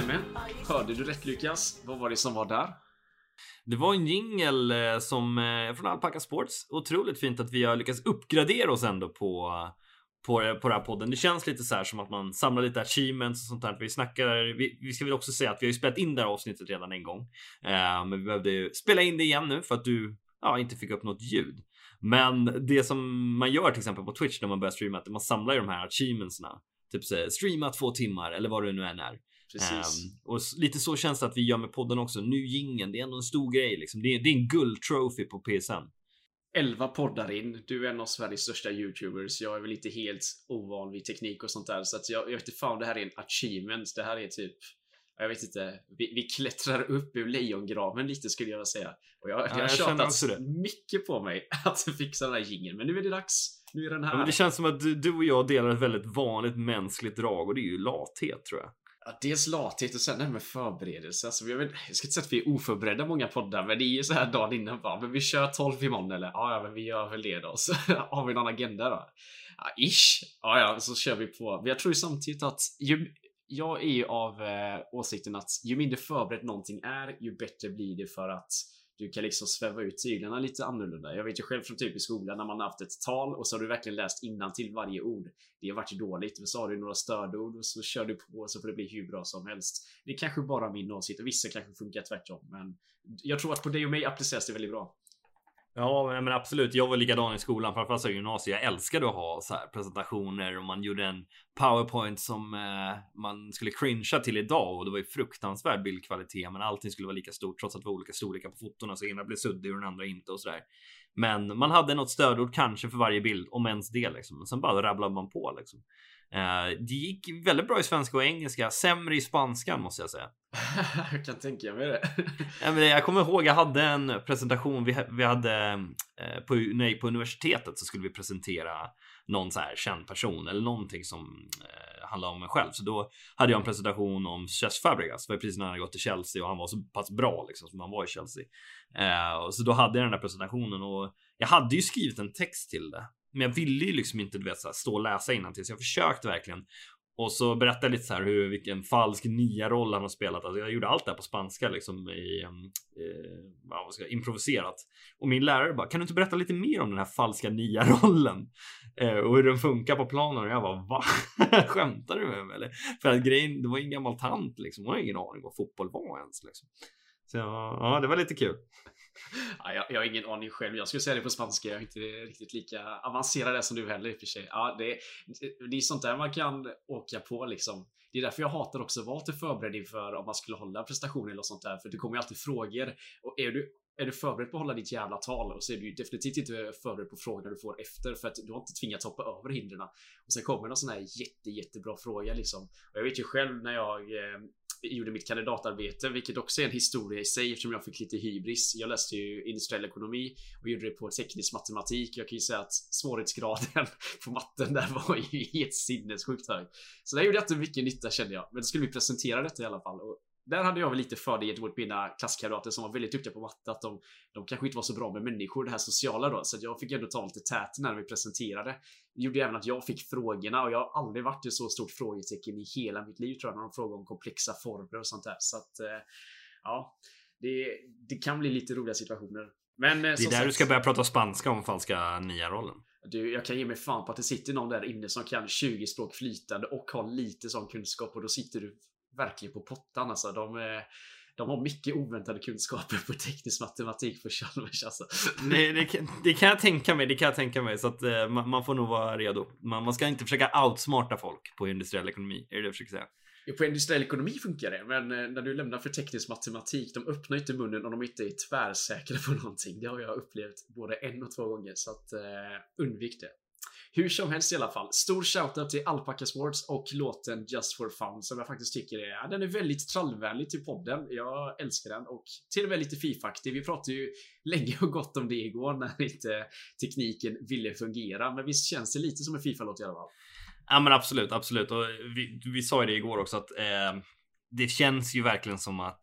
Nämen, hörde du rätt Lukas? Vad var det som var där? Det var en jingel eh, som eh, från Alpaca Sports. Otroligt fint att vi har lyckats uppgradera oss ändå på på, på den här podden. Det känns lite så här som att man samlar lite achievements och sånt där. Vi snackar. Vi, vi ska väl också säga att vi har ju spelat in det här avsnittet redan en gång, eh, men vi behövde ju spela in det igen nu för att du ja, inte fick upp något ljud. Men det som man gör till exempel på Twitch när man börjar streama, att man samlar ju de här achievementsna. Typ så, streama två timmar eller vad det nu än är. Precis. Um, och lite så känns det att vi gör med podden också. Nu gingen, det är ändå en stor grej liksom. Det är, det är en guldtrophy på PSN. 11 poddar in. Du är en av Sveriges största YouTubers. Jag är väl inte helt ovan vid teknik och sånt där. Så att jag, jag vet inte fan det här är en achievement. Det här är typ jag vet inte. Vi, vi klättrar upp ur lejongraven lite skulle jag säga. Och jag, ja, jag har tjatat mycket på mig att fixa den här jingeln. Men nu är det dags. Nu är den här. Ja, men det känns som att du, du och jag delar ett väldigt vanligt mänskligt drag och det är ju lathet tror jag. Ja, dels lathet och sen det här med förberedelse. Alltså, jag, vet, jag ska inte säga att vi är oförberedda många poddar, men det är ju så här dagen innan bara, men vi kör 12 imorgon eller? Ja, ja, men vi gör väl det då. Så har vi någon agenda då? Ja, ish. Ja, ja, så kör vi på. Men jag tror ju samtidigt att ju, jag är ju av eh, åsikten att ju mindre förberett någonting är, ju bättre blir det för att du kan liksom sväva ut tyglarna lite annorlunda. Jag vet ju själv från typ i skolan när man har haft ett tal och så har du verkligen läst innan till varje ord. Det har varit dåligt, men så har du några stödord och så kör du på och så får det bli hur bra som helst. Det är kanske bara min åsikt och vissa kanske funkar tvärtom, men jag tror att på dig och mig appliceras det väldigt bra. Ja, men absolut. Jag var likadan i skolan, framförallt i gymnasiet. Jag älskade att ha så här presentationer och man gjorde en powerpoint som eh, man skulle cringea till idag och det var ju fruktansvärd bildkvalitet, men allting skulle vara lika stort trots att det var olika storlekar på fotona så ena blev suddig och den andra inte och så där. Men man hade något stödord kanske för varje bild, om ens det liksom. Sen bara rabblade man på liksom. Eh, det gick väldigt bra i svenska och engelska, sämre i spanska måste jag säga. jag kan tänka mig det. jag kommer ihåg, jag hade en presentation. Vi, vi hade eh, på, nej, på universitetet så skulle vi presentera någon så här känd person eller någonting som eh, handlar om mig själv. Så då hade jag en presentation om Cesc Fabregas. Det var precis när han hade gått till Chelsea och han var så pass bra liksom som han var i Chelsea. Eh, och så då hade jag den där presentationen och jag hade ju skrivit en text till det. Men jag ville ju liksom inte du vet, så här, stå och läsa innantill så jag försökte verkligen. Och så berättade jag lite så här hur vilken falsk nia-roll han har spelat. Alltså jag gjorde allt det här på spanska liksom i ehm, eh, vad ska jag, improviserat. Och min lärare bara kan du inte berätta lite mer om den här falska nia-rollen eh, och hur den funkar på planen? Och jag bara va? Skämtar du med mig eller? För att grejen, det var en gammal tant liksom. Hon har ingen aning vad fotboll var ens liksom. Så ja, det var lite kul. Ja, jag, jag, har ingen aning själv. Jag skulle säga det på spanska. Jag är inte riktigt lika avancerad där som du heller i och för sig. Ja, det, det är sånt där man kan åka på liksom. Det är därför jag hatar också att vara till förberedd inför om man skulle hålla prestationer eller sånt där. För det kommer ju alltid frågor. Och är du är du förberedd på att hålla ditt jävla tal och så är du ju definitivt inte förberedd på frågorna du får efter för att du har inte tvingats hoppa över hindren. Och sen kommer någon sån här jätte, jättebra fråga liksom. Och jag vet ju själv när jag eh, gjorde mitt kandidatarbete, vilket också är en historia i sig eftersom jag fick lite hybris. Jag läste ju industriell ekonomi och gjorde det på teknisk matematik. Jag kan ju säga att svårighetsgraden på matten där var ju helt sinnessjukt hög. Så där gjorde jag inte mycket nytta kände jag. Men då skulle vi presentera detta i alla fall. Och där hade jag väl lite fördel gentemot mina klasskamrater som var väldigt duktiga på matte. Att de, de kanske inte var så bra med människor, det här sociala då. Så jag fick ändå ta lite täten när vi presenterade. Det gjorde även att jag fick frågorna och jag har aldrig varit ett så stort frågetecken i hela mitt liv tror jag. När de frågar om komplexa formler och sånt där. Så att eh, ja, det, det kan bli lite roliga situationer. Men, eh, det är där sagt, du ska börja prata spanska om falska nia-rollen. Du, jag kan ge mig fan på att det sitter någon där inne som kan 20 språk flytande och har lite sån kunskap och då sitter du verkligen på pottan alltså. De, de har mycket oväntade kunskaper på teknisk matematik på Chalmers alltså. Det, det, kan, det, kan jag tänka mig, det kan jag tänka mig. Så att uh, man, man, får nog vara redo. Man, man ska inte försöka outsmarta folk på industriell ekonomi, är det det jag försöker säga. På industriell ekonomi funkar det, men eh, när du lämnar för teknisk matematik, de öppnar inte munnen om de inte är tvärsäkra på någonting. Det har jag upplevt både en och två gånger, så att uh, undvik det. Hur som helst i alla fall. Stor shoutout till Alpaca Sports och låten Just for Fun som jag faktiskt tycker är, den är väldigt trallvänlig till podden. Jag älskar den och till och med lite Fifa-aktig. Vi pratade ju länge och gott om det igår när inte tekniken ville fungera. Men visst känns det lite som en Fifa-låt i alla fall? Ja men absolut, absolut. Och vi, vi sa ju det igår också att eh, det känns ju verkligen som att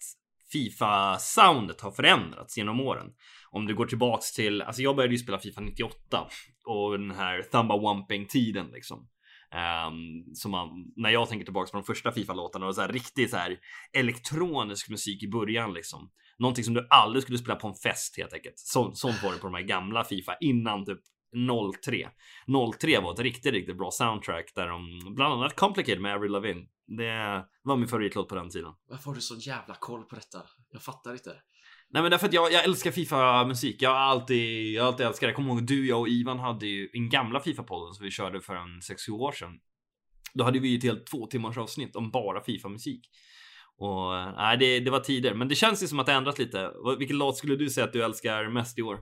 Fifa-soundet har förändrats genom åren. Om du går tillbaks till, alltså jag började ju spela Fifa 98 och den här Thumba Wumping tiden liksom. Um, som man, när jag tänker tillbaka på de första Fifa-låtarna och så här riktigt så här elektronisk musik i början liksom. Någonting som du aldrig skulle spela på en fest helt enkelt. Så, sånt var det på de här gamla Fifa innan typ 03. 03 var ett riktigt, riktigt bra soundtrack där de bland annat Complicated med Avril Lavigne. Det var min favoritlåt på den tiden. Varför har du så jävla koll på detta? Jag fattar inte. Nej men därför att jag, jag älskar Fifa-musik. Jag har alltid, jag har alltid älskat det. Jag kommer ihåg du, jag och Ivan hade ju en gamla Fifa-podden som vi körde för en 6-7 år sedan. Då hade vi ju ett helt två timmars avsnitt om bara Fifa-musik. Och nej, det, det var tider. Men det känns ju som att det ändrat lite. Vilken låt skulle du säga att du älskar mest i år?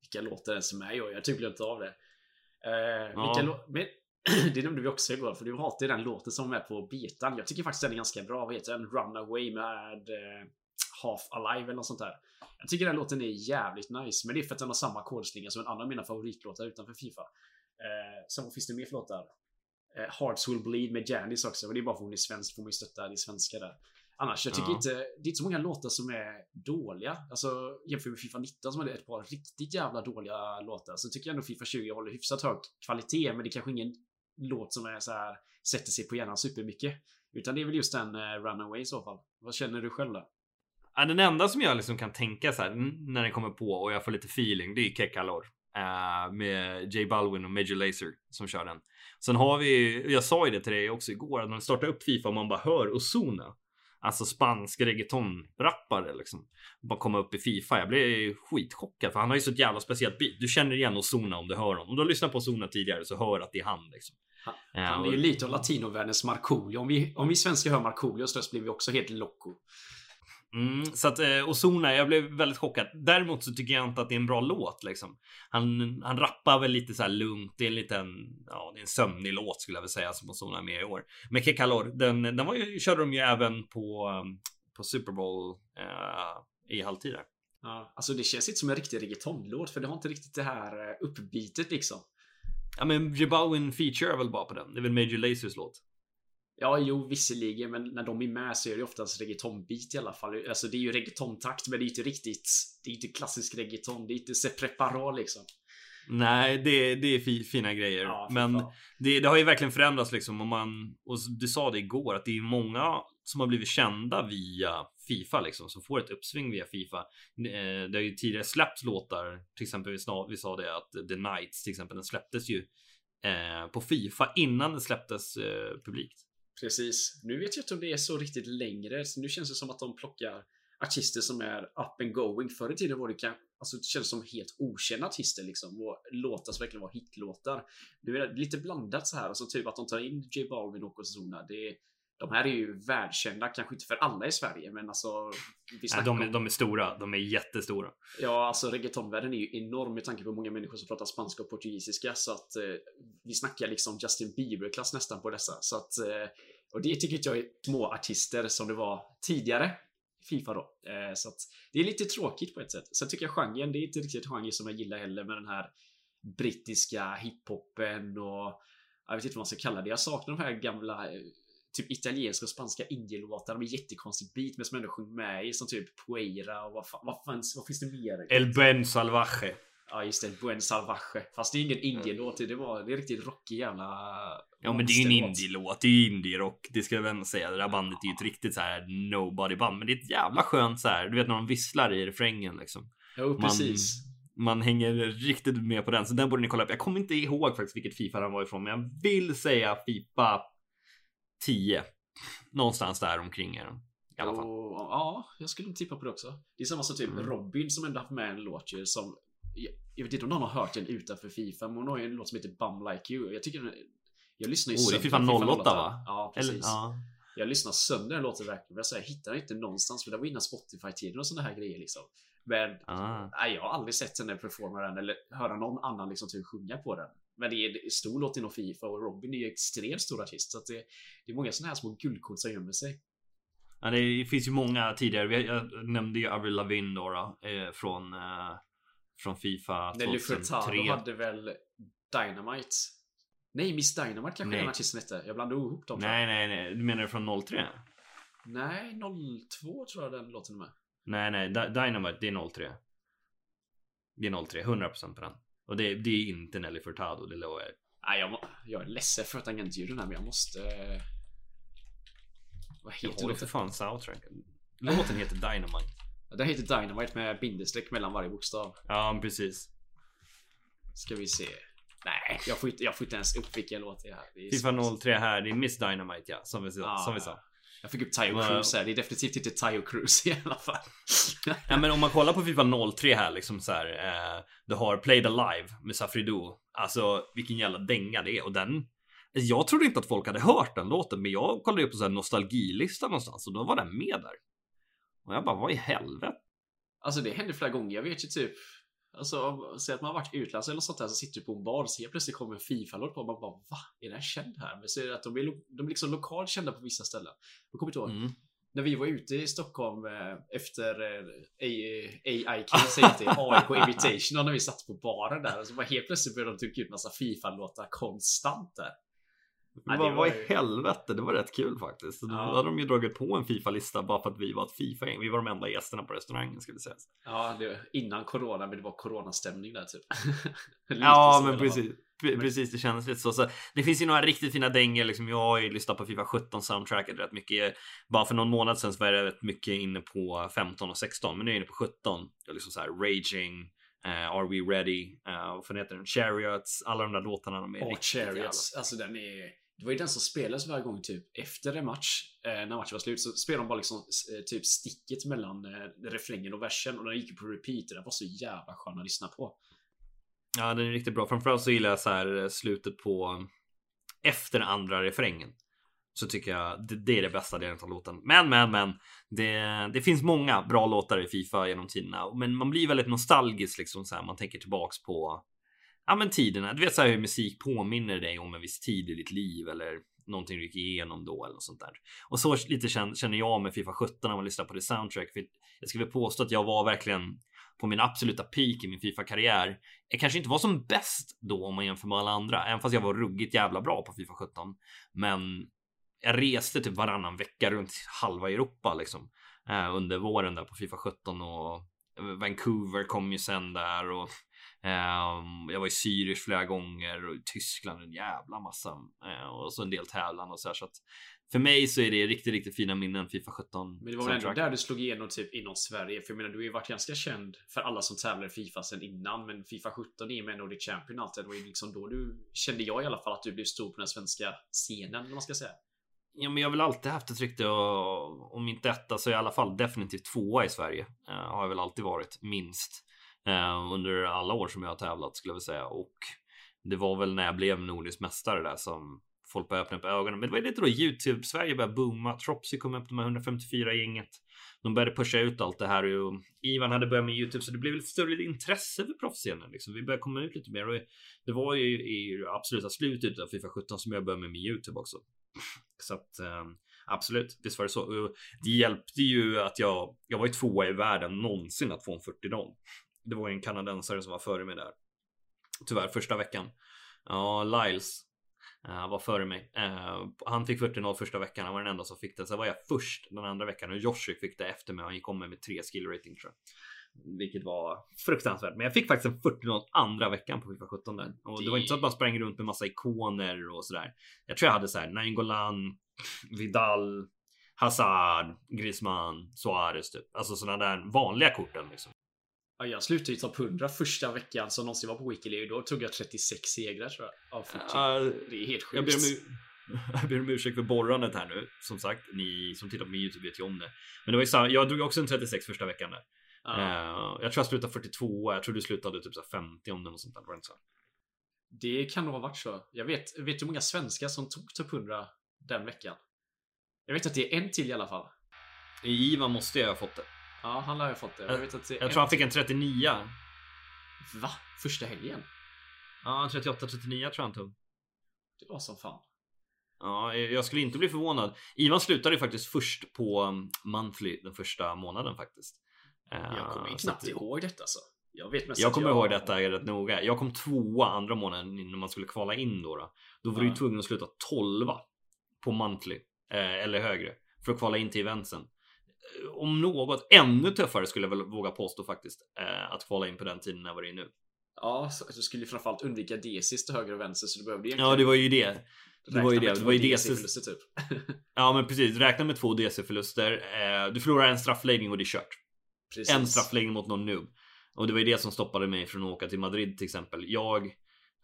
Vilka låtar det som är i år? Jag tycker inte av det. Eh, ja. vilka men, det nämnde vi också igår, för du hatar ju den låten som är på betan. Jag tycker faktiskt den är ganska bra. Vad heter den? Runaway med eh, Half Alive eller något sånt där. Jag tycker den låten är jävligt nice, men det är för att den har samma kodslinga som en annan av mina favoritlåtar utanför Fifa. Eh, sen vad finns det mer för låtar? Eh, Hearts Will Bleed med Janice också, och det är bara för att hon är svensk, får man ju stötta det svenska där. Annars, jag tycker ja. inte, det är inte så många låtar som är dåliga. Alltså jämfört med Fifa 19 som hade ett par riktigt jävla dåliga låtar. Så tycker jag ändå Fifa 20 håller hyfsat hög kvalitet, men det är kanske ingen låt som är så här sätter sig på hjärnan supermycket. Utan det är väl just den uh, Runaway i så fall. Vad känner du själv då? Ja, den enda som jag liksom kan tänka så här när den kommer på och jag får lite feeling, det är Kekalor. Uh, med J Balwin och Major Lazer som kör den. Sen har vi, jag sa ju det till dig också igår, att när man startar upp Fifa och man bara hör Ozuna. Alltså spansk reggaeton-rappare liksom. Bara komma upp i Fifa. Jag blev skitchockad för han har ju så ett jävla speciellt beat. Du känner igen Ozuna om du hör honom. Om du har lyssnat på Ozuna tidigare så hör att det är han liksom. Han, han är ju lite av latinovärldens Markoolio. Om vi, om vi svenskar hör Markoolios röst blir vi också helt loco. Mm, så att eh, Ozona, jag blev väldigt chockad. Däremot så tycker jag inte att det är en bra låt liksom. Han, han rappar väl lite så här lugnt. Det är en liten, ja, det är en sömnig låt skulle jag vilja säga som Ozona är med i år. Men Kekalor, den, den var ju, körde de ju även på, um, på Super Bowl eh, i halvtid där. Ja, alltså det känns inte som en riktig reggaetonlåt för det har inte riktigt det här eh, uppbitet liksom. Ja men Jabawin feature är väl bara på den. Det är väl Major Lasers låt. Ja, jo, visserligen, men när de är med så är det oftast reggaetonbit i alla fall. Alltså det är ju reggaetontakt, men det är inte riktigt. Det är inte klassisk reggaeton. Det är inte se preparat liksom. Nej, det, det är fina grejer. Ja, men det, det, har ju verkligen förändrats liksom. Om man, och du sa det igår, att det är många som har blivit kända via Fifa liksom, som får ett uppsving via Fifa. Eh, det har ju tidigare släppts låtar, till exempel vi sa, vi sa det att The Knights till exempel, den släpptes ju eh, på Fifa innan den släpptes eh, publikt. Precis. Nu vet jag inte om det är så riktigt längre. Så nu känns det som att de plockar artister som är up and going. Förr i tiden var det kanske Alltså det känns som helt okända artister liksom och låtar som verkligen var hitlåtar. Nu är det lite blandat så här, alltså typ att de tar in J Balvin och Ozona. Det de här är ju världskända, kanske inte för alla i Sverige, men alltså. Vi Nej, de, är, de är stora, de är jättestora. Ja, alltså reggaetonvärlden är ju enorm med tanke på många människor som pratar spanska och portugisiska, så att eh, vi snackar liksom Justin Bieber-klass nästan på dessa. Så att, eh, och det tycker jag är små artister som det var tidigare. Fifa då. Eh, så att det är lite tråkigt på ett sätt. Sen tycker jag genren, det är inte riktigt genre som jag gillar heller med den här brittiska hiphopen och jag vet inte vad man ska kalla det. Jag saknar de här gamla eh, typ italienska och spanska indielåtar med jättekonstigt beat med som ändå sjunger med i som typ Poeira och vad, fan, vad, fanns, vad finns det mer? El Buen Salvaje. Ja just det, Buen Salvaje. Fast det är ingen indielåt, det var det är riktigt rockig jävla... Ja men det är ju en indielåt, det är ju indie-rock. Det ska jag väl säga. Det där bandet är ju ett riktigt så här nobody band. Men det är ett jävla skönt så här. Du vet när de visslar i refrängen liksom. Jo precis. Man, man hänger riktigt med på den. Så den borde ni kolla upp. Jag kommer inte ihåg faktiskt vilket Fifa den var ifrån. Men jag vill säga Fifa 10. Någonstans där omkring är de. I alla fall. Och, ja, jag skulle tippa på det också. Det är samma som typ mm. Robin som ändå haft med en låt ju som jag, vet inte om någon har hört den utanför Fifa, men hon har ju en låt som heter Bum Like You. Jag tycker den, Jag lyssnar ju oh, är Fifa 08 va? Ja, precis. Eller, ja. Jag lyssnar sönder den låten verkligen. Jag, säger, jag hittar den inte någonstans, för det var innan Spotify-tiden och sådana här grejer liksom. Men ah. nej, jag har aldrig sett henne performa den eller höra någon annan liksom typ sjunga på den. Men det är, stor låt inom Fifa och Robin är ju extremt stor artist. Så det, det är många sådana här små guldkorn som gömmer sig. Ja, det finns ju många tidigare. Jag nämnde ju Avril Lavigne då, då eh, från, eh, från Fifa 2003. Nelly Furtado hade väl Dynamite? Nej, Miss Dynamite kanske den artisten hette. Jag blandade ihop dem. Nej, nej, nej. Du menar från 03? Nej, 02 tror jag den låten är med. Nej, nej. Dynamite, det är 03. Det är 03. 100% på den. Och det, det är inte Nelly Furtado, det lovar jag. Nej, jag, jag är ledsen för tangentljuden här men jag måste... Vad Jag heter har ju för låten? fan soundtracken. Låten heter Dynamite. Den heter Dynamite med bindestreck mellan varje bokstav. Ja, precis. Ska vi se. Nej, jag får inte, jag får inte ens upp vilken låt det är här. Det är Fifa så- 03 här, det är Miss Dynamite ja, som vi, Ah, som vi sa. Jag fick upp Tayo. Cruz här. Det är definitivt inte Tayo Cruz i alla fall. Ja men om man kollar på Fifa 03 här liksom så här. Eh, du har Played Alive med Safridou. Alltså vilken jävla dänga det är och den. Jag trodde inte att folk hade hört den låten, men jag kollade upp på så här nostalgilista någonstans och då var den med där. Och jag bara, vad i helvete? Alltså det händer flera gånger. Jag vet ju typ. Alltså säg att man har varit utomlands eller något sånt där så sitter du på en bar och helt plötsligt kommer en Fifa-låt på och man bara va? Är den känd här? Men så är det att de är, lo- de är liksom lokalt kända på vissa ställen. Jag kommer inte ihåg. Mm. När vi var ute i Stockholm eh, efter AIK, AIK Invitation när vi satt på baren där så bara helt plötsligt började de trycka ut massa Fifa-låtar konstant där. Vad, var vad i helvete? Det var rätt kul faktiskt. Då Ja. hade de ju dragit på en Fifa-lista bara för att vi var ett Fifa-gäng. Vi var de enda gästerna på restaurangen skulle sägas. Ja, det, innan corona, men det var coronastämning där typ. Ja, men precis. Pre- Precis, det kändes lite så. så. Det finns ju några riktigt fina dängor. Liksom. Jag har ju lyssnat på Fifa 17 soundtracket rätt mycket. Bara för någon månad sedan så var jag rätt mycket inne på 15 och 16, men nu är jag inne på 17. Jag liksom så här Raging, eh, Are We Ready, uh, vad fan heter den? Chariots, alla de där låtarna. De är Och riktigt jävla- Chariots, alltså den är... Det var ju den som spelades varje gång typ efter en match. Eh, när matchen var slut så spelade de bara liksom eh, typ sticket mellan eh, refrängen och versen och den gick på repeat. och Den var så jävla skön att lyssna på. Ja, den är riktigt bra. Framförallt så gillar jag så här eh, slutet på efter andra refrängen. Så tycker jag det, det är det bästa delen av låten. Men, men, men. Det, det finns många bra låtar i Fifa genom tiderna. Men man blir väldigt nostalgisk liksom så här. Man tänker tillbaks på ja, men tiderna. Du vet så här hur musik påminner dig om en viss tid i ditt liv eller någonting du gick igenom då eller något sånt där. Och så lite känner, jag med Fifa 17 när man lyssnar på det soundtrack. För jag skulle påstå att jag var verkligen på min absoluta peak i min Fifa-karriär. Jag kanske inte var som bäst då om man jämför med alla andra, även fast jag var ruggigt jävla bra på Fifa 17. Men jag reste typ varannan vecka runt halva Europa liksom eh, under våren där på Fifa 17 och Vancouver kom ju sen där och jag var i Zürich flera gånger och i Tyskland en jävla massa eh, och så en del tävlan och så här så att för mig så är det riktigt, riktigt fina minnen Fifa 17. Men det var väl ändå där du slog igenom typ inom Sverige. För jag menar, du har ju varit ganska känd för alla som tävlar i Fifa sen innan. Men Fifa 17 är med Nordic Champion alltid. Det var ju liksom då du, kände jag i alla fall, att du blev stor på den svenska scenen, eller man ska säga. Ja, men jag har väl alltid haft ett rykte och om inte etta så i alla fall definitivt tvåa i Sverige. Uh, har jag väl alltid varit minst eh, under alla år som jag har tävlat skulle jag vilja säga och det var väl när jag blev nordisk mästare där som folk började öppna upp ögonen. Men det var lite då Youtube Sverige började booma. Tropsy kom upp de här 154 gänget. De började pusha ut allt det här och Ivan hade börjat med Youtube så det blev lite större intresse för proffsscenen. Liksom. Vi började komma ut lite mer och det var ju i absoluta slutet av Fifa 17 som jag började med, med Youtube också. Så att eh, absolut, visst var det så. Det hjälpte ju att jag, jag var ju tvåa i världen någonsin att få en 40-0. Det var ju en kanadensare som var före mig där. Tyvärr första veckan. Ja, Lyles uh, var före mig. Uh, han fick 40-0 första veckan. Han var den enda som fick det. Sen var jag först den andra veckan och Joshik fick det efter mig. Han gick om mig med tre skill rating tror jag. Vilket var fruktansvärt. Men jag fick faktiskt en 40-0 andra veckan på Fifa 17 där. Och det var inte så att man sprang runt med massa ikoner och sådär. Jag tror jag hade så här Nainggolan, Vidal, Hazard, Griezmann, Suarez typ. Alltså sådana där vanliga korten liksom. Ja, jag slutade ju topp 100 första veckan som någonsin var på Wikileaks. Då tog jag 36 segrar tror jag. Av 40. Uh, det är helt jag, ber sjukt. om, jag ber om ursäkt för borrandet här nu. Som sagt, ni som tittar på min YouTube vet ju om det. Men det var ju samma, jag drog också en 36 första veckan där. Eh, jag tror jag slutade 42, jag tror du slutade typ så här 50 om det och sånt där. Var det så? Det kan nog ha varit så. Jag vet, vet hur många svenskar som tog topp 100 den veckan? Jag vet att det är en till i alla fall. I Ivan måste jag ha fått det. Ja, han har ju fått det. Jag, vet att det Jag en tror han fick en 39. Va? Första helgen? Ja, 38-39 tror jag han tog. Det var som fan. Ja, jag skulle inte bli förvånad. Ivan slutade ju faktiskt först på um, monthly den första månaden faktiskt. Jag kommer Eh, så knappt att- ihåg detta så. Jag vet mest Jag kommer ihåg detta rätt noga. Jag kom tvåa andra månaden innan man skulle kvala in då. Då, då var du Ja. ju tvungen att sluta 12 på monthly eh, eller högre för att kvala in till eventsen. Om något ännu tuffare skulle jag väl våga påstå faktiskt eh, att kvala in på den tiden när jag var i nu. Ja, så du skulle ju framförallt undvika DCs till höger och vänster så du behövde egentligen Ja, det var ju det. Det var ju det. Det var ju DC. DC-förluster typ. Ja, men precis. Räkna med två DC-förluster. Eh, du förlorar en straffläggning och det är kört. Precis. En straffläggning mot någon noob. Och det var ju det som stoppade mig från att åka till Madrid till exempel. Jag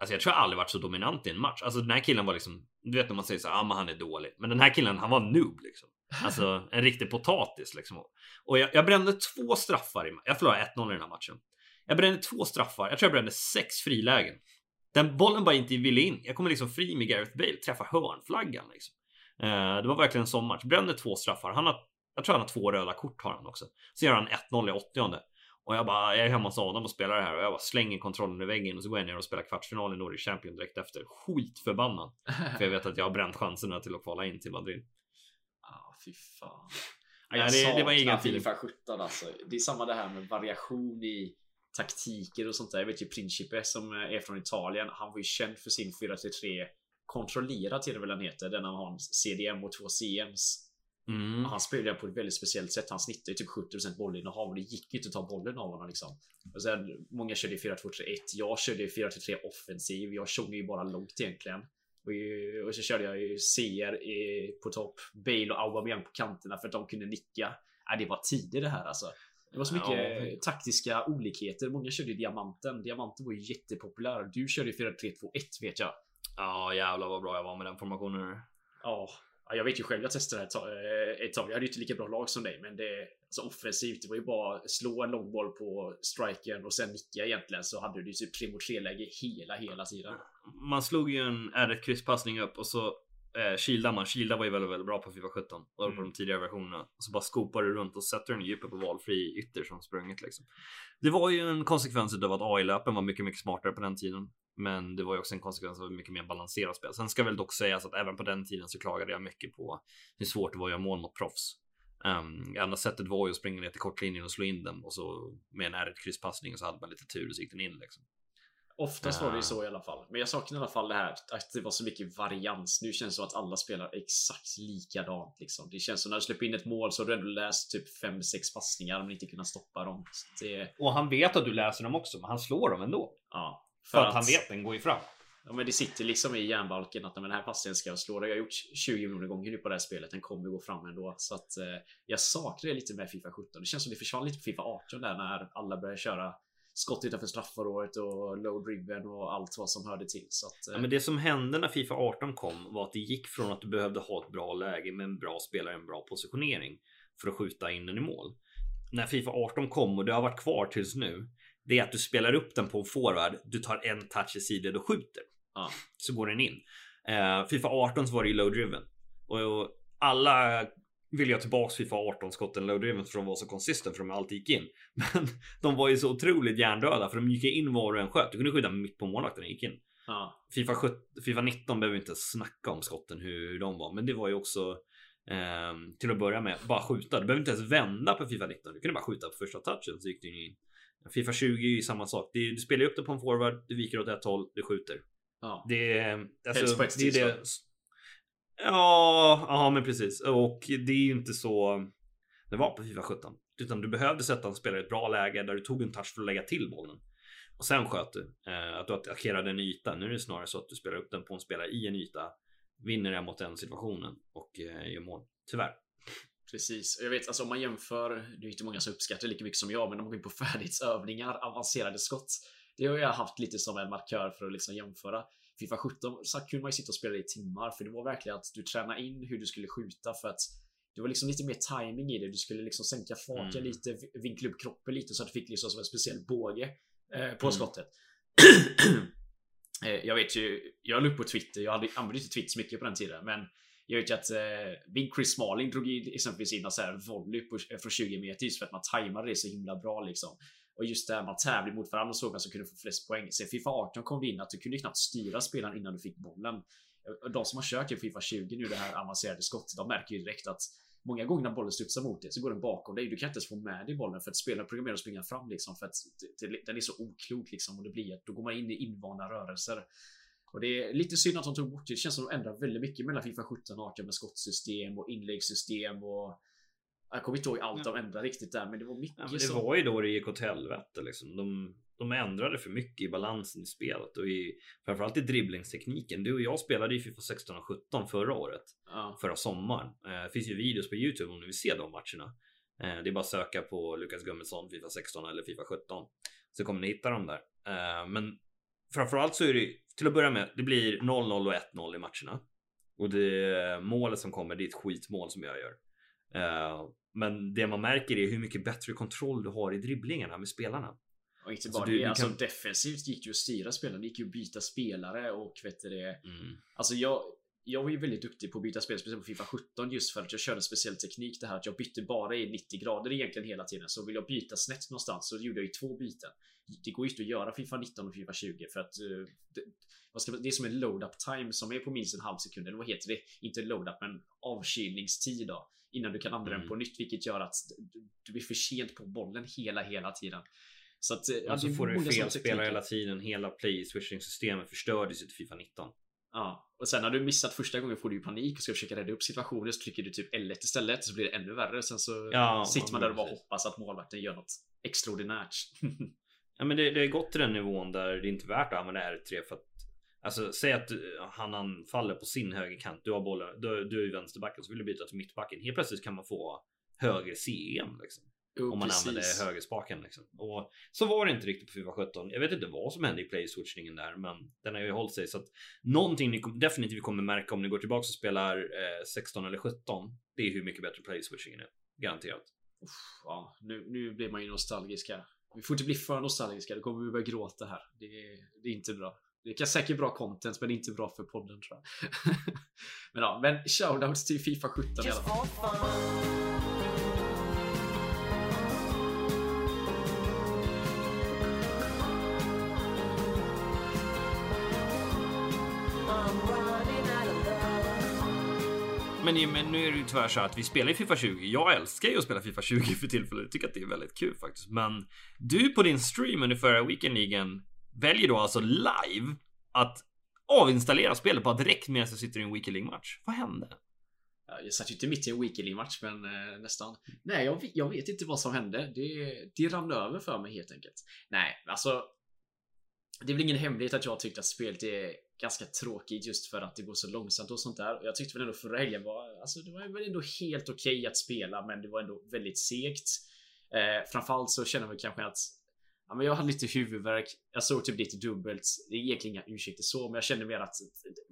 Alltså jag tror jag aldrig varit så dominant i en match. Alltså den här killen var liksom, du vet när man säger så ja ah, men han är dålig. Men den här killen, han var noob liksom. Alltså en riktig potatis liksom. Och jag, jag brände två straffar i Jag förlorade 1-0 i den här matchen. Jag brände två straffar. Jag tror jag brände sex frilägen. Den bollen bara inte ville in. Jag kommer liksom fri med Gareth Bale, träffa hörnflaggan liksom. Eh, det var verkligen en sån match. Brände två straffar. Han har, jag tror han har två röda kort har han också. Så gör han 1-0 i 80 och jag bara, jag är hemma hos Adam och spelar det här och jag bara slänger kontrollen i väggen och så går jag ner och spelar kvartsfinal i Nordic Champion direkt efter. Skitförbannad. För jag vet att jag har bränt chanserna till att kvala in till Madrid. Ah, fy fan. Ja, jag det, det var ingen Fifa 17 alltså. Det är samma det här med variation i taktiker och sånt där. Jag vet ju Principe som är från Italien. Han var ju känd för sin 4-3 kontrollerat till det väl han heter. Den han har en CDM och två CMs. Mm. Han spelar på ett väldigt speciellt sätt. Han snittar ju typ 70% bollinnehav och det gick ju inte att ta bollen av honom liksom. Och sen, många körde 4-2-3-1. Jag körde 4-3 offensiv. Jag tjongade ju bara långt egentligen. Och, och så körde jag ju CR på topp. Bale och Aubameyang på kanterna för att de kunde nicka. Äh, det var tider det här alltså. Det var så mycket ja. taktiska olikheter. Många körde diamanten. Diamanten var ju jättepopulär. Du körde 4-3-2-1 vet jag. Ja jävlar vad bra jag var med den formationen. Ja, jag vet ju själv, jag testade ett tag. Eh, ett tag. Jag hade ju inte lika bra lag som dig, men det alltså offensivt. Det var ju bara slå en långboll på striken och sen nicka egentligen så hade du ju typ 3 mot 3 läge hela, hela tiden. Man slog ju en R1 krysspassning upp och så eh, kilade man. Kilda var ju väldigt, väldigt bra på Fifa 17 och mm. på de tidigare versionerna. Och så bara skopar du runt och sätter den djupa på valfri ytter som sprungit liksom. Det var ju en konsekvens av att AI-löpen var mycket, mycket smartare på den tiden. Men det var ju också en konsekvens av mycket mer balanserat spel. Sen ska väl dock sägas att även på den tiden så klagade jag mycket på hur svårt det var att göra mål mot proffs. Um, enda sättet var ju att springa ner till kortlinjen och slå in den och så med en R1 krysspassning så hade man lite tur och så gick den in liksom. Oftast var det ju så i alla fall. Men jag saknar i alla fall det här att det var så mycket varians. Nu känns det som att alla spelar exakt likadant liksom. Det känns som när du släpper in ett mål så har du ändå läst typ 5-6 passningar men inte kunnat stoppa dem. Det... Och han vet att du läser dem också, men han slår dem ändå. Ja. För, för att, att, han vet den går ju fram. Ja men det sitter liksom i järnbalken att den här passningen ska jag slå. Det har jag gjort 20 miljoner gånger nu på det här spelet. Den kommer gå fram ändå. Så att eh, jag saknar det lite med Fifa 17. Det känns som det försvann lite på Fifa 18 där när alla började köra skott utanför straffområdet och low driven och allt vad som hörde till. Så att, eh... ja, men det som hände när Fifa 18 kom var att det gick från att du behövde ha ett bra läge med en bra spelare, en bra positionering för att skjuta in den i mål. När Fifa 18 kom och det har varit kvar tills nu det är att du spelar upp den på en forward. Du tar en touch i sidled och skjuter. Ja. Så går den in. Uh, Fifa 18 så var det ju low driven. Och, och alla vill jag tillbaks Fifa 18 skotten low driven för de var så konsistent för de alltid gick in. Men de var ju så otroligt hjärndöda för de gick in var och en sköt. Du kunde skjuta mitt på målvakten och gick in. Ja. FIFA, 17, FIFA 19 behöver vi inte snacka om skotten hur de var, men det var ju också eh, till att börja med bara skjuta. Du behöver inte ens vända på Fifa 19. Du kunde bara skjuta på första touchen så gick det in. Fifa 20 är ju samma sak. Du, spelar upp det på en forward, du viker åt ett håll, du skjuter. Ja. Det är... Alltså, det, är det. Ja, ja, men precis. Och det är ju inte så det var på Fifa 17. Utan du behövde sätta en spelare i ett bra läge där du tog en touch för att lägga till bollen. Och sen sköt du. Eh, att du attackerade en yta. Nu är det snarare så att du spelar upp den på en spelare i en yta. Vinner jag mot den situationen och eh, gör mål. Tyvärr. Precis. Jag vet, alltså om man jämför, det är inte många som uppskattar lika mycket som jag, men om man går in på färdighetsövningar, avancerade skott. Det har jag haft lite som en markör för att liksom jämföra. Fifa 17 så kunde man ju sitta och spela i timmar, för det var verkligen att du tränade in hur du skulle skjuta för att det var liksom lite mer timing i det. Du skulle liksom sänka farten mm. lite, vinkla upp kroppen lite så att du fick liksom som en speciell båge eh, på mm. skottet. eh, jag vet ju, jag la upp på Twitter, jag hade, använde inte Twitter så mycket på den tiden, men jag vet ju att eh, Chris Smalling drog in exempelvis in en volley på, eh, från 20 meter just för att man tajmade det så himla bra liksom. Och just det här man tävlade mot varandra och såg vem som kunde få flest poäng. Sen Fifa 18 kom det in att du kunde knappt styra spelaren innan du fick bollen. De som har kört i Fifa 20 nu det här avancerade skottet, de märker ju direkt att Många gånger när bollen studsar mot dig så går den bakom dig. Du kan inte ens få med dig bollen för att spelaren programmerar att springa fram liksom för att den är så oklok liksom och det blir att då går man in i invanda rörelser. Och det är lite synd att de tog bort det. Det känns som att de ändrar väldigt mycket mellan Fifa 17 och 18 med skottsystem och inläggssystem och jag kommer inte ihåg allt de ändrade riktigt där, men det var mycket ja, Det som... var ju då det gick åt helvete liksom. De, de ändrade för mycket i balansen i spelet och i framförallt i dribblingstekniken. Du och jag spelade i Fifa 16 och 17 förra året, Ja. förra sommaren. Eh, Det finns ju videos på Youtube om ni vill se de matcherna. Eh, Det är bara att söka på Lukas Gummesson Fifa 16 eller Fifa 17 så kommer ni hitta dem där. Eh, Men framförallt så är det till att börja med. Det blir 0-0 och 1-0 i matcherna och det målet som kommer. Det är ett skitmål som jag gör. Eh, Men det man märker är hur mycket bättre kontroll du har i dribblingarna med spelarna. Och inte Alltså, bara du- det, du alltså kan- defensivt gick ju att styra spelare. Det gick ju att byta spelare och vet du det. Mm. Alltså jag, jag var ju väldigt duktig på att byta spel, speciellt på Fifa 17 just för att jag körde en speciell teknik. Det här att jag bytte bara i 90 grader egentligen hela tiden. Så vill jag byta snett någonstans så gjorde jag ju två byten. Det går ju inte att göra Fifa 19 och Fifa 20 för att uh, det, vad ska, man- det är som en load-up time som är på minst en halv sekund. Eller vad heter det? Inte load-up men avkylningstid då. Innan du kan använda Mm. den på nytt vilket gör att du, blir för sent på bollen hela, hela tiden. Så att... eh, Och så får du fel spelare hela tiden. Hela play switching systemet förstördes i Fifa 19. Ja, och sen när du missat första gången får du ju panik och ska försöka rädda upp situationen så trycker du typ L1 istället så blir det ännu värre. Sen så Ja, sitter man där och bara hoppas att målvakten gör något extraordinärt. Ja, men det, det är gått till den nivån där det är inte värt att använda R3 för att Alltså säg att han anfaller på sin högerkant. Du har bollen. Du, du är vänsterbacken så vill du byta till mittbacken. Helt plötsligt kan man få högre CEM liksom. Jo, om man precis. använder högerspaken liksom. Och så var det inte riktigt på Fifa 17. Jag vet inte vad som hände i play switchingen där, men den har ju hållit sig så att någonting ni kom, definitivt kommer märka om ni går tillbaka och spelar eh, 16 eller 17. Det är hur mycket bättre play switchingen är. Garanterat. Uff, ja, nu, nu blir man ju nostalgisk här. Vi får inte bli för nostalgiska, då kommer vi börja gråta här. Det, det är inte bra. Det är säkert bra content, men det är inte bra för podden tror jag. men ja, men shoutouts till Fifa 17 i alla Just fall. Men, men nu är det ju tyvärr så att vi spelar i Fifa 20. Jag älskar ju att spela Fifa 20 för tillfället. Jag tycker att det är väldigt kul faktiskt. Men du på din stream under förra weekendligan väljer då alltså live att avinstallera spelet bara direkt medan jag sitter i en weekendlig match. Vad hände? Jag satt ju inte mitt i en weekendlig match men eh, nästan. Nej, jag, vet- jag vet inte vad som hände. Det, det rann över för mig helt enkelt. Nej, alltså. Det är väl ingen hemlighet att jag tyckte att spelet är ganska tråkigt just för att det går så långsamt och sånt där. Och Jag tyckte väl ändå förra helgen var, alltså det var väl ändå helt okej att spela, men det var ändå väldigt segt. Eh, framförallt så känner jag kanske att Ja, men jag hade lite huvudvärk. Jag såg typ lite dubbelt. Det är egentligen inga ursäkter så, men jag känner mer att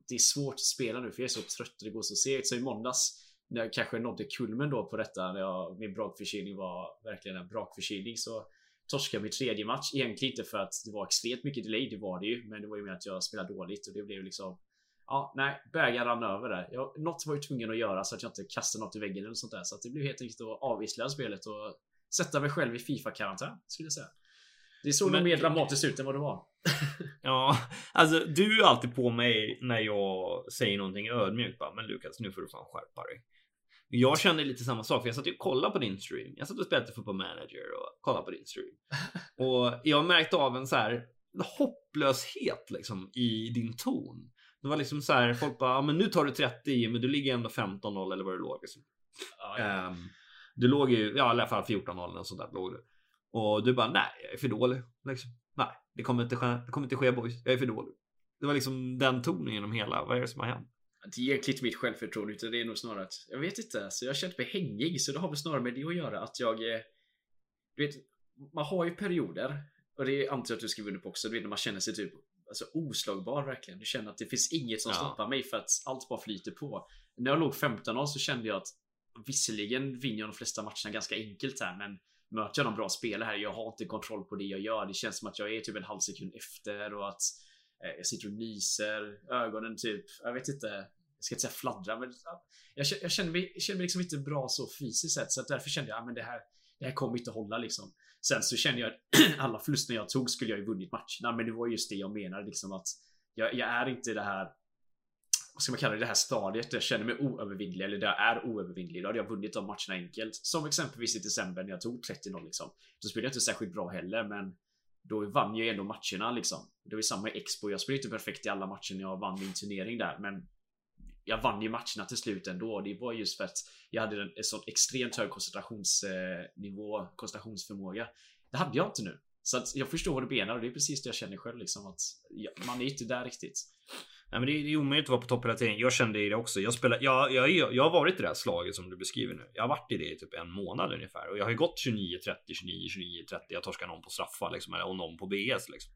det är svårt att spela nu för jag är så trött och det går så segt. Så i måndags när jag kanske nådde kulmen då på detta när jag, min brakförkylning var verkligen en brakförkylning så torskade min tredje match. Egentligen inte för att det var extremt mycket delay, det var det ju, men det var ju mer att jag spelade dåligt och det blev liksom Ja, nej, bägaren rann över där. Jag, något var ju tvungen att göra så att jag inte kastade något i väggen eller sånt där. Så att det blev helt enkelt att avinstallera spelet och sätta mig själv i Fifa-karantän, skulle jag säga. Det såg nog mer dramatiskt ut än vad det var. Ja, alltså du är alltid på mig när jag säger någonting ödmjukt. Men Lukas, nu får du fan skärpa dig. Jag kände lite samma sak, för jag satt ju och kollade på din stream. Jag satt och spelade Football Manager och kollade på din stream. Och jag märkte av en så här hopplöshet liksom i din ton. Det var liksom så här, folk bara, "Ja, men nu tar du 30 men du ligger ändå 15-0 eller vad det låg. Liksom. Ja, ja. Ehm, du låg ju, ja i alla fall 14-0 eller sånt där låg du. Och du bara, nej jag är för dålig. Liksom. Nej, det kommer, inte ske, det kommer inte ske boys. Jag är för dålig. Det var liksom den tonen genom hela, vad är det som har hänt? Det ger inte mitt självförtroende utan det är nog snarare att jag vet inte, så jag har känt mig hängig så det har väl snarare med det att göra att jag eh, Du vet, man har ju perioder och det antar jag att du skriver under på också, du vet när man känner sig typ alltså, oslagbar verkligen. Du känner att det finns inget som Ja. stoppar mig för att allt bara flyter på. När jag låg 15 så kände jag att visserligen vinner jag de flesta matcherna ganska enkelt här men möter jag någon bra spelare här, jag har inte kontroll på det jag gör. Det känns som att jag är typ en halv sekund efter och att Eh, jag sitter och nyser, ögonen typ, jag vet inte, jag ska inte säga fladdra men jag, jag känner mig, jag känner mig liksom inte bra så fysiskt sett så att därför kände jag att men det här, det här kommer inte hålla liksom. Sen så kände jag att alla förluster jag tog skulle jag ju vunnit matcherna men det var just det jag menade liksom att jag, jag är inte det här vad ska man kalla det, det här stadiet där jag känner mig oövervinnlig eller där jag är oövervinnlig. Då hade jag vunnit de matcherna enkelt. Som exempelvis i december när jag tog 30-0 liksom. Då spelade jag inte särskilt bra heller men då vann jag ju ändå matcherna liksom. Det var ju samma i Expo. Jag spelade inte perfekt i alla matcher när jag vann min turnering där men jag vann ju matcherna till slut ändå det var just för att jag hade en, en sån extremt hög koncentrationsnivå, eh, koncentrationsförmåga. Det hade jag inte nu. Så att jag förstår vad du menar och det är precis det jag känner själv liksom att ja, man är inte där riktigt. Nej, men det är, det är omöjligt att vara på topp hela tiden. Jag kände det också. Jag, spelar, jag, jag, jag, jag har varit i det här slaget som du beskriver nu. Jag har varit i det i typ en månad ungefär och jag har ju gått 29, 30, 29, 29, 30. Jag torskar någon på straffar liksom och någon på BS liksom.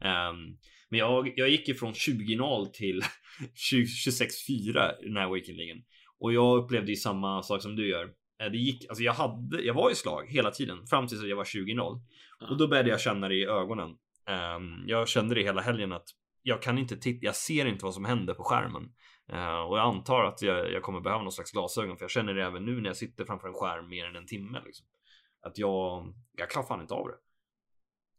Um, men jag, jag gick ifrån 20-0 till 26-4 i den här weekendligen och jag upplevde ju samma sak som du gör. Eh, Det gick, alltså jag hade, jag var i slag hela tiden fram tills jag var 20-0 och då började jag känna det i ögonen. Um, jag kände det hela helgen att jag kan inte titta, jag ser inte vad som händer på skärmen. Eh, och jag antar att jag, jag kommer behöva någon slags glasögon för jag känner det även nu när jag sitter framför en skärm mer än en timme. Liksom. Att jag, jag klarar fan inte av det.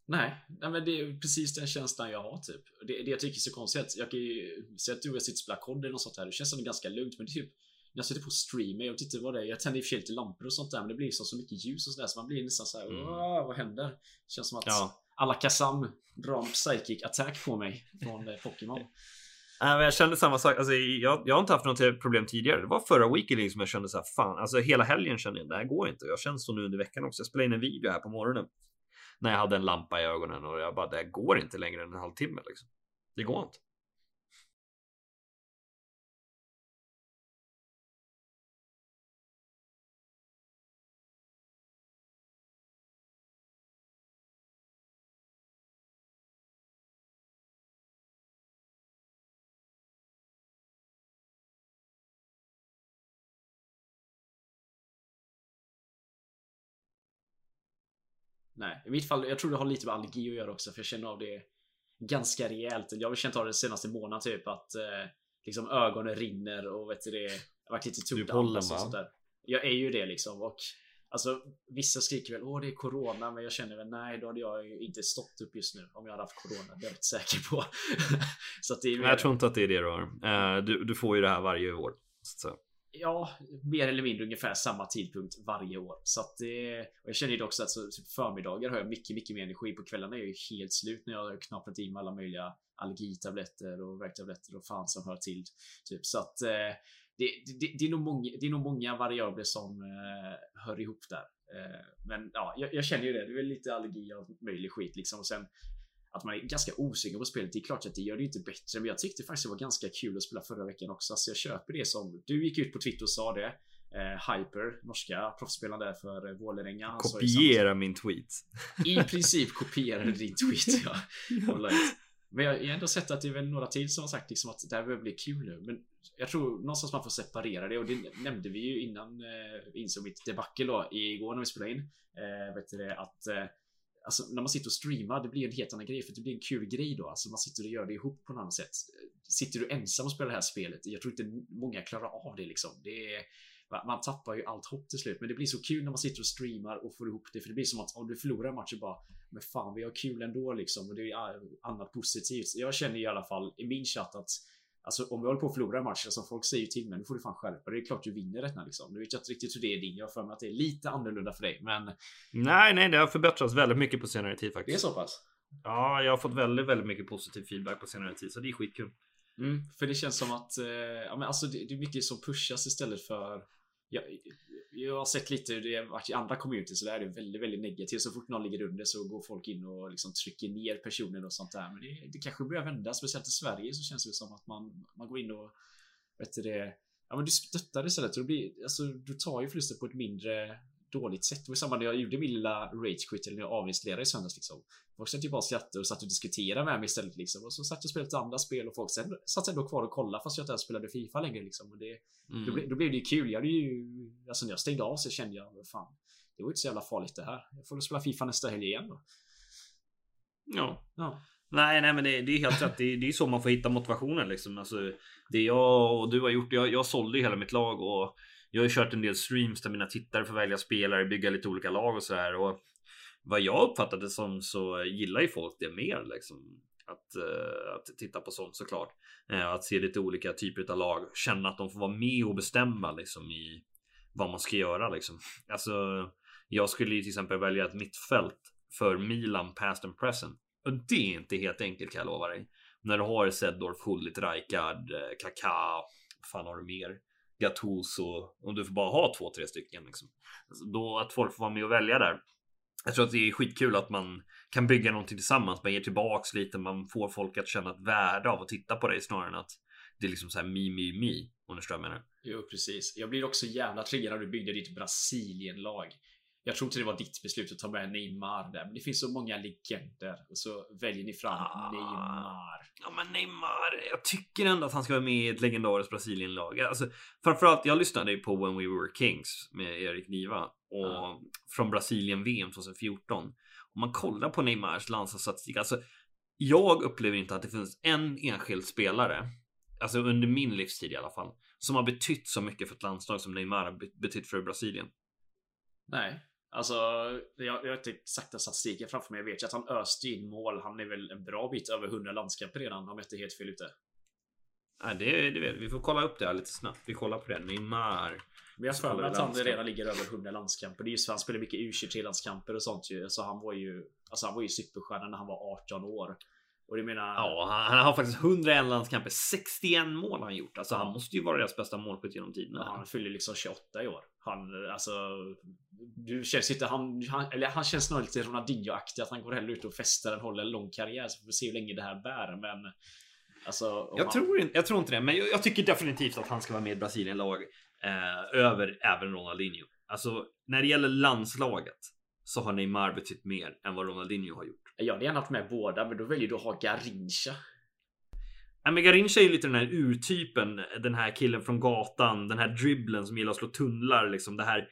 Nej, nej men det är precis den känslan jag har typ. Det, det jag tycker är så konstigt, jag kan ju säga att du och jag sitter och spelar kod eller något sånt här. Det känns som det är ganska lugnt, men det är typ jag sitter på streamer, jag vet inte vad det är. Jag tänder i och för sig lite lampor och sånt där, men det blir så, så mycket ljus och sådär så man blir nästan så här, Mm. "Åh, vad händer? Det känns som att Ja. alla Kazam drar en psychic attack på mig från eh, Pokémon. Nej, men jag kände samma sak. Alltså, jag, jag har inte haft något problem tidigare. Det var förra weekenden som jag kände så här, fan, alltså hela helgen kände jag det här går inte. Jag känner så nu under veckan också. Jag spelade in en video här på morgonen när jag hade en lampa i ögonen och jag bara, det här går inte längre än en halvtimme liksom. Det går inte. Nej, i mitt fall, jag tror det har lite med allergi att göra också, för jag känner av det ganska rejält. Jag har känt av det senaste månaden typ att eh, liksom ögonen rinner och vet du det, jag varit lite andas och sånt där. Jag är ju det liksom och alltså vissa skriker väl åh det är corona, men jag känner väl nej, då hade jag ju inte stått upp just nu om jag hade haft corona. Det är jag rätt säker på. så att det är Men jag tror inte att det är det du har. Eh, du, du får ju det här varje år. Så. Ja, mer eller mindre ungefär samma tidpunkt varje år. Så att det... Och jag känner ju också att så, typ förmiddagar har jag mycket, mycket mer energi. På kvällarna är jag ju helt slut när jag har knaprat i mig alla möjliga allergitabletter och värktabletter och fan som hör till. Typ. Så att eh, det, det, det, är nog många, det är nog många variabler som eh, hör ihop där. Eh, men ja, jag, jag känner ju det. Det är väl lite allergi av möjlig skit liksom. Och sen att man är ganska osäker på spelet. Det är klart att det gör det inte bättre, men jag tyckte faktiskt det var ganska kul att spela förra veckan också. Så jag köper det som du gick ut på Twitter och sa det. Eh, Hyper, norska proffsspelaren där för eh, Vålerenga. Kopiera min tweet. I princip kopierade din tweet. Ja. Men jag har ändå sett att det är väl några till som har sagt liksom att det här behöver bli kul nu. Men jag tror någonstans man får separera det och det nämnde vi ju innan eh, insåg mitt debacle då igår när vi spelade in. Eh, vet du det, att eh, Alltså när man sitter och streamar, det blir en helt annan grej för det blir en kul grej då. Alltså man sitter och gör det ihop på något annat sätt. Sitter du ensam och spelar det här spelet, jag tror inte många klarar av det liksom. Det är, man tappar ju allt hopp till slut, men det blir så kul när man sitter och streamar och får ihop det. För det blir som att om du förlorar en match bara Men fan vi har kul ändå liksom och det är annat positivt. Jag känner i alla fall i min chatt att Alltså om vi håller på att förlora en match, alltså folk säger ju till mig nu får du fan skärpa dig. Det är klart du vinner detta liksom. Nu vet jag inte riktigt hur det är din. Jag har för mig att det är lite annorlunda för dig, men Nej, nej, det har förbättrats väldigt mycket på senare tid det är faktiskt. så pass. Ja, jag har fått väldigt, väldigt mycket positiv feedback på senare tid, så det är skitkul. Mm, för det känns som att eh, ja, men alltså det, det är mycket som pushas istället för jag, jag har sett lite hur det har varit i andra communities så där är det väldigt, väldigt negativt. Så fort någon ligger under så går folk in och liksom trycker ner personen och sånt där. Men det, det kanske börjar vända, speciellt i Sverige så känns det som att man, man går in och vet du det, ja men du stöttar istället. Och det blir, alltså, du tar ju förluster på ett mindre dåligt sätt. Det var samma när jag gjorde min lilla rage quit eller när jag avinstallerade i söndags liksom. Folk satt ju bara och skrattade och satt och diskuterade med mig istället liksom. Och så satt jag och spelade andra spel och folk sen, satt ändå kvar och kollade fast jag inte ens spelade Fifa längre liksom. Och det, Mm. då, ble, då blev det ju kul. Jag hade ju, alltså när jag stängde av så kände jag, fan. Det var inte så jävla farligt det här. Jag får väl spela Fifa nästa helg igen då. Ja. Ja. Nej, nej, men det, det är helt rätt. Det, är- det är så man får hitta motivationen liksom. Alltså, det jag och du har gjort, jag, jag sålde ju hela mitt lag och jag har ju kört en del streams där mina tittare får välja spelare, bygga lite olika lag och så här. Och vad jag uppfattade som så gillar ju folk det mer liksom. Att, eh, att titta på sånt såklart. Eh, att se lite olika typer av lag, känna att de får vara med och bestämma liksom i vad man ska göra liksom. Alltså, jag skulle ju till exempel välja ett mittfält för Milan past and present. Och det är inte helt enkelt kan jag lova dig. När du har Sedorf, Hullit, Rijkaard, eh, Kaká, vad fan har du mer? Gattuso och du får bara ha två, tre stycken liksom. Alltså, Då att folk får vara med och välja där. Jag tror att det är skitkul att man kan bygga någonting tillsammans. Man ger tillbaks lite. Man får folk att känna ett värde av att titta på dig snarare än att det är liksom så här mi, mi, mi. Om du förstår vad jag menar. Jo, precis. Jag blir också jävla triggad när du byggde ditt Brasilien-lag. Jag tror inte det var ditt beslut att ta med Neymar där, men det finns så många legender och så väljer ni fram Ah. Neymar. Ja men Neymar, jag tycker ändå att han ska vara med i ett legendariskt Brasilien-lag. Alltså, framförallt, jag lyssnade ju på When We Were Kings med Erik Niva och Ja. från Brasilien VM 2014. Om man kollar på Neymars landslagsstatistik, alltså jag upplever inte att det finns en enskild spelare, alltså under min livstid i alla fall, som har betytt så mycket för ett landslag som Neymar betytt för Brasilien. Nej, alltså jag, jag har inte exakta statistiken framför mig. Jag vet ju att han öste in mål. Han är väl en bra bit över 100 landskamper redan om jag inte helt fel ute. Nej, det, det vi. Får kolla upp det här lite snabbt. Vi kollar på det. Neymar. Men jag har att han landskamp. redan ligger över 100 landskamper. Det är just för han spelar mycket U23-landskamper och sånt ju. Så han var ju, alltså han var ju superstjärna när han var 18 år. Och det menar... Ja, han, han har faktiskt 101 landskamper. 61 mål har han gjort. Alltså han måste ju vara deras bästa målskytt genom tiderna. Han fyller liksom 28 i år. Han, alltså... Du känns inte... Han, han, eller han känns nog lite Ronaldinho-aktig. Att han går hellre ut och festar än håller en lång karriär. Så får vi se hur länge det här bär. Men... Alltså... Jag han, tror, inte, jag tror inte det, men jag, jag tycker definitivt att han ska vara med i Brasilien-lag eh, över även Ronaldinho. Alltså när det gäller landslaget så har Neymar betytt mer än vad Ronaldinho har gjort. Jag hade gärna haft med båda, men då väljer du att ha Garincha. Garincha är ju lite den här urtypen, den här killen från gatan, den här dribblen som gillar att slå tunnlar, liksom det här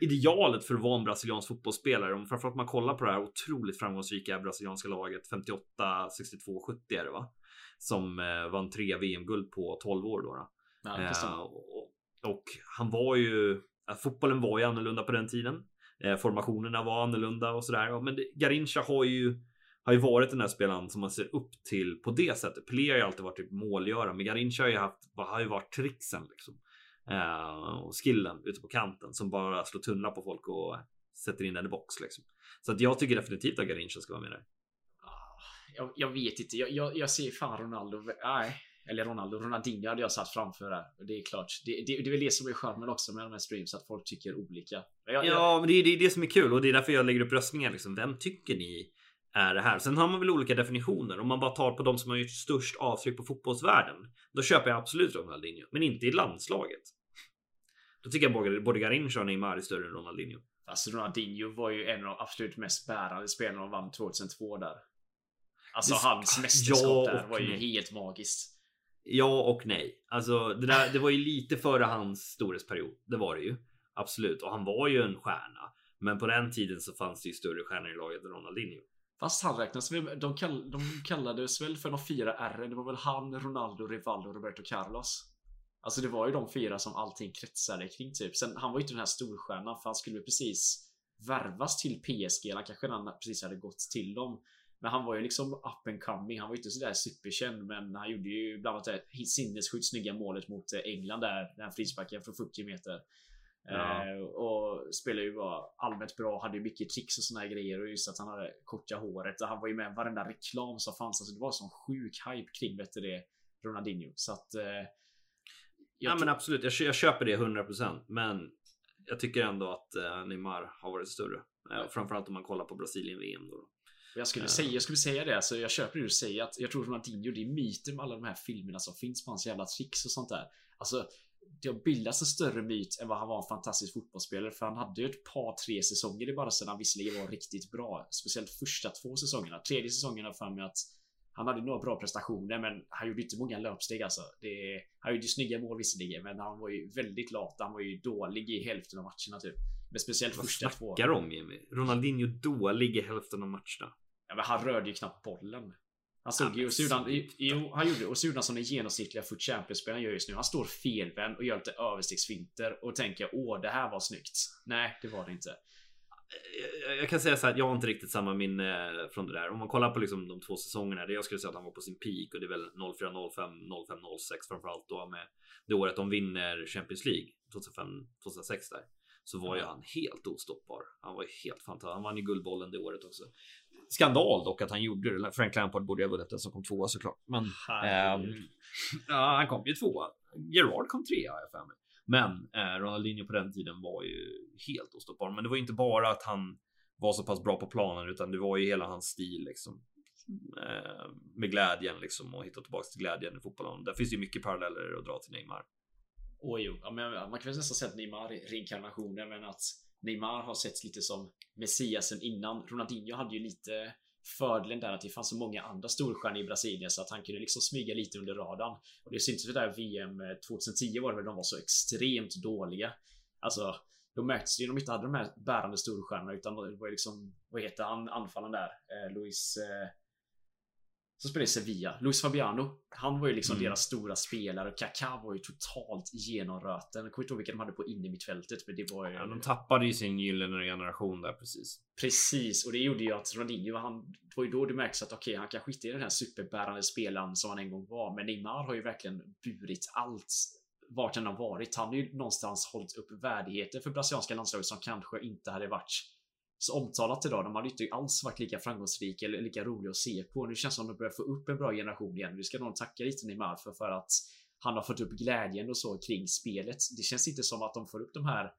idealet för att vara en brasiliansk fotbollsspelare. Om framförallt man kollar på det här otroligt framgångsrika brasilianska laget 58, 62, 70 är det va? Som eh, vann tre VM-guld på 12 år då. då. Ja, Eh, och, och han var ju, fotbollen var ju annorlunda på den tiden. Eh, formationerna var annorlunda och sådär. Men det, Garincha har ju, har ju varit den här spelaren som man ser upp till på det sättet. Pelé har ju alltid varit typ målgörare, men Garincha har ju haft, har ju varit tricksen liksom. Eh, och skillen ute på kanten som bara slår tunnlar på folk och sätter in den i box liksom. Så att jag tycker definitivt att Garincha ska vara med där. Ah, Jag, jag vet inte. Jag, jag, jag ser fan Ronaldo. Nej. Eller Ronaldo. Ronaldinho hade jag satt framför där. Det är klart. Det, det, det är väl det som är charmen också med de här streams. Att folk tycker olika. Jag, jag, Ja, men det är det, är det som är kul och det är därför jag lägger upp röstningar. Liksom. Vem tycker ni är det här? Sen har man väl olika definitioner. Om man bara tar på de som har gjort störst avtryck på fotbollsvärlden. Då köper jag absolut Ronaldinho, men inte i landslaget. Då tycker jag både, Garincha och Neymar är större än Ronaldinho. Alltså Ronaldinho var ju en av de absolut mest bärande spelarna och vann 2002 där. Alltså Det- hans ja mästerskap där och var ju nej. helt magiskt. Ja och nej. Alltså det, där, det var ju lite före hans storhetsperiod. Det var det ju. Absolut. Och han var ju en stjärna. Men på den tiden så fanns det ju större stjärnor i laget än Ronaldinho. Fast han räknas väl, de, kall, de kallades väl för de fyra R. Det var väl han, Ronaldo, Rivaldo och Roberto Carlos. Alltså det var ju de fyra som allting kretsade kring typ. Sen han var ju inte den här storstjärnan för han skulle precis värvas till PSG. Eller kanske han precis hade gått till dem. Men han var ju liksom up and coming. Han var ju inte sådär superkänd men han gjorde ju bland annat det sinnessjukt snygga målet mot England där. Den här frisparken från 40 meter. Ja. Eh, och spelade ju bara allmänt bra, hade ju mycket tricks och såna här grejer och just att han hade korta håret. Och han var ju med i varenda reklam som fanns. Alltså det var sån sjuk hype kring vet du det, Ronaldinho. Så att... Eh, Ja men absolut, jag, jag köper det 100% men jag tycker ändå att eh, Neymar har varit större. Eh, framförallt om man kollar på Brasilien VM då. Jag skulle, Ja. säga, jag skulle säga det, alltså jag köper det du säger att jag tror Ronaldinho, det är myten med alla de här filmerna som finns på hans jävla tricks och sånt där. Alltså, det har bildats en större myt än vad han var en fantastisk fotbollsspelare för han hade ju ett par, tre säsonger i Barca han visserligen var riktigt bra. Speciellt första två säsongerna. Tredje säsongen har för mig att han hade några bra prestationer men han gjorde inte många löpsteg alltså. Det, han gjorde snygga mål visserligen men han var ju väldigt lat. Han var ju dålig i hälften av matcherna typ. Men speciellt Vad första två. snackar du om Jimmy? Ronaldinho dålig i hälften av matcherna. Ja, men han rörde ju knappt bollen. Han stod Ja, ju och sluta. jo, han gjorde, och han som den genomsnittliga Foot Champions-spelaren gör just nu. Han står felvänd och gör lite överstegsfinter och tänker åh, det här var snyggt. Nej, det var det inte. Jag- Jag kan säga så här jag har inte riktigt samma minne från det där. Om man kollar på liksom de två säsongerna, det jag skulle säga att han var på sin peak och det är väl 04, 05, 05, 06 framförallt då med det året de vinner Champions League 2005, 2006 där. Så var ju han helt ostoppbar. Han var helt fantastisk. Han vann ju Guldbollen det året också. Skandal dock att han gjorde det. Frank Lampard borde ha vunnit den som kom tvåa såklart. Men. Ehm, ja, han kom ju tvåa. Gerard kom trea har jag för mig. Men eh, Ronaldinho på den tiden var ju helt ostoppbar. Men det var inte bara att han var så pass bra på planen utan det var ju hela hans stil liksom. Eh, med glädjen liksom och hitta tillbaka till glädjen i fotbollen. Där finns ju mycket paralleller att dra till Neymar. Och jo, ja, men man kan väl nästan säga att Neymar är reinkarnationen, men att Neymar har setts lite som Messiasen innan. Ronaldinho hade ju lite fördelen där att det fanns så många andra storstjärnor i Brasilien så att han kunde liksom smyga lite under radarn. Och det syntes ju där VM 2010 eh, var det väl de var så extremt dåliga. Alltså, då märktes ju de inte hade de här bärande storstjärnorna utan det var ju liksom, vad heter han, anfallaren där? Eh, Luis eh, som spelade i Sevilla. Luis Fabiano. Han var ju liksom Mm. deras stora spelare. Kaká var ju totalt genomröten. Jag kommer inte ihåg vilka de hade på innermittfältet. Men det var ju... Ja, de tappade ju sin gyllene generation där precis. Precis, och det gjorde ju att Ronaldinho, han, var ju då det märks att okej, han kanske inte är den här superbärande spelaren som han en gång var. Men Neymar har ju verkligen burit allt vart han har varit. Han har ju någonstans hållit upp värdigheten för brasilianska landslaget som kanske inte hade varit så omtalat idag. De hade inte alls varit lika framgångsrika eller lika roliga att se på. Nu känns det som att de börjar få upp en bra generation igen. Nu ska någon tacka lite Neymar för, för att han har fått upp glädjen och så kring spelet. Det känns inte som att de får upp de här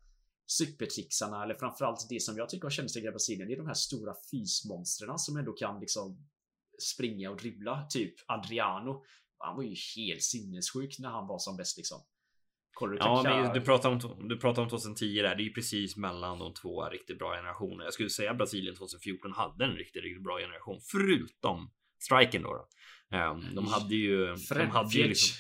supertrixarna eller framförallt det som jag tycker har kännetecknat Brasilien. Det är de här stora fysmonstren som ändå kan liksom springa och dribbla. Typ Adriano. Han var ju helt sinnessjuk när han var som bäst liksom. Ja, men du pratar, om, du pratar om 2010 där. Det är ju precis mellan de två riktigt bra generationerna. Jag skulle säga Brasilien 2014 hade en riktigt, riktigt bra generation. Förutom striken då. då. De hade ju... De hade ju liksom...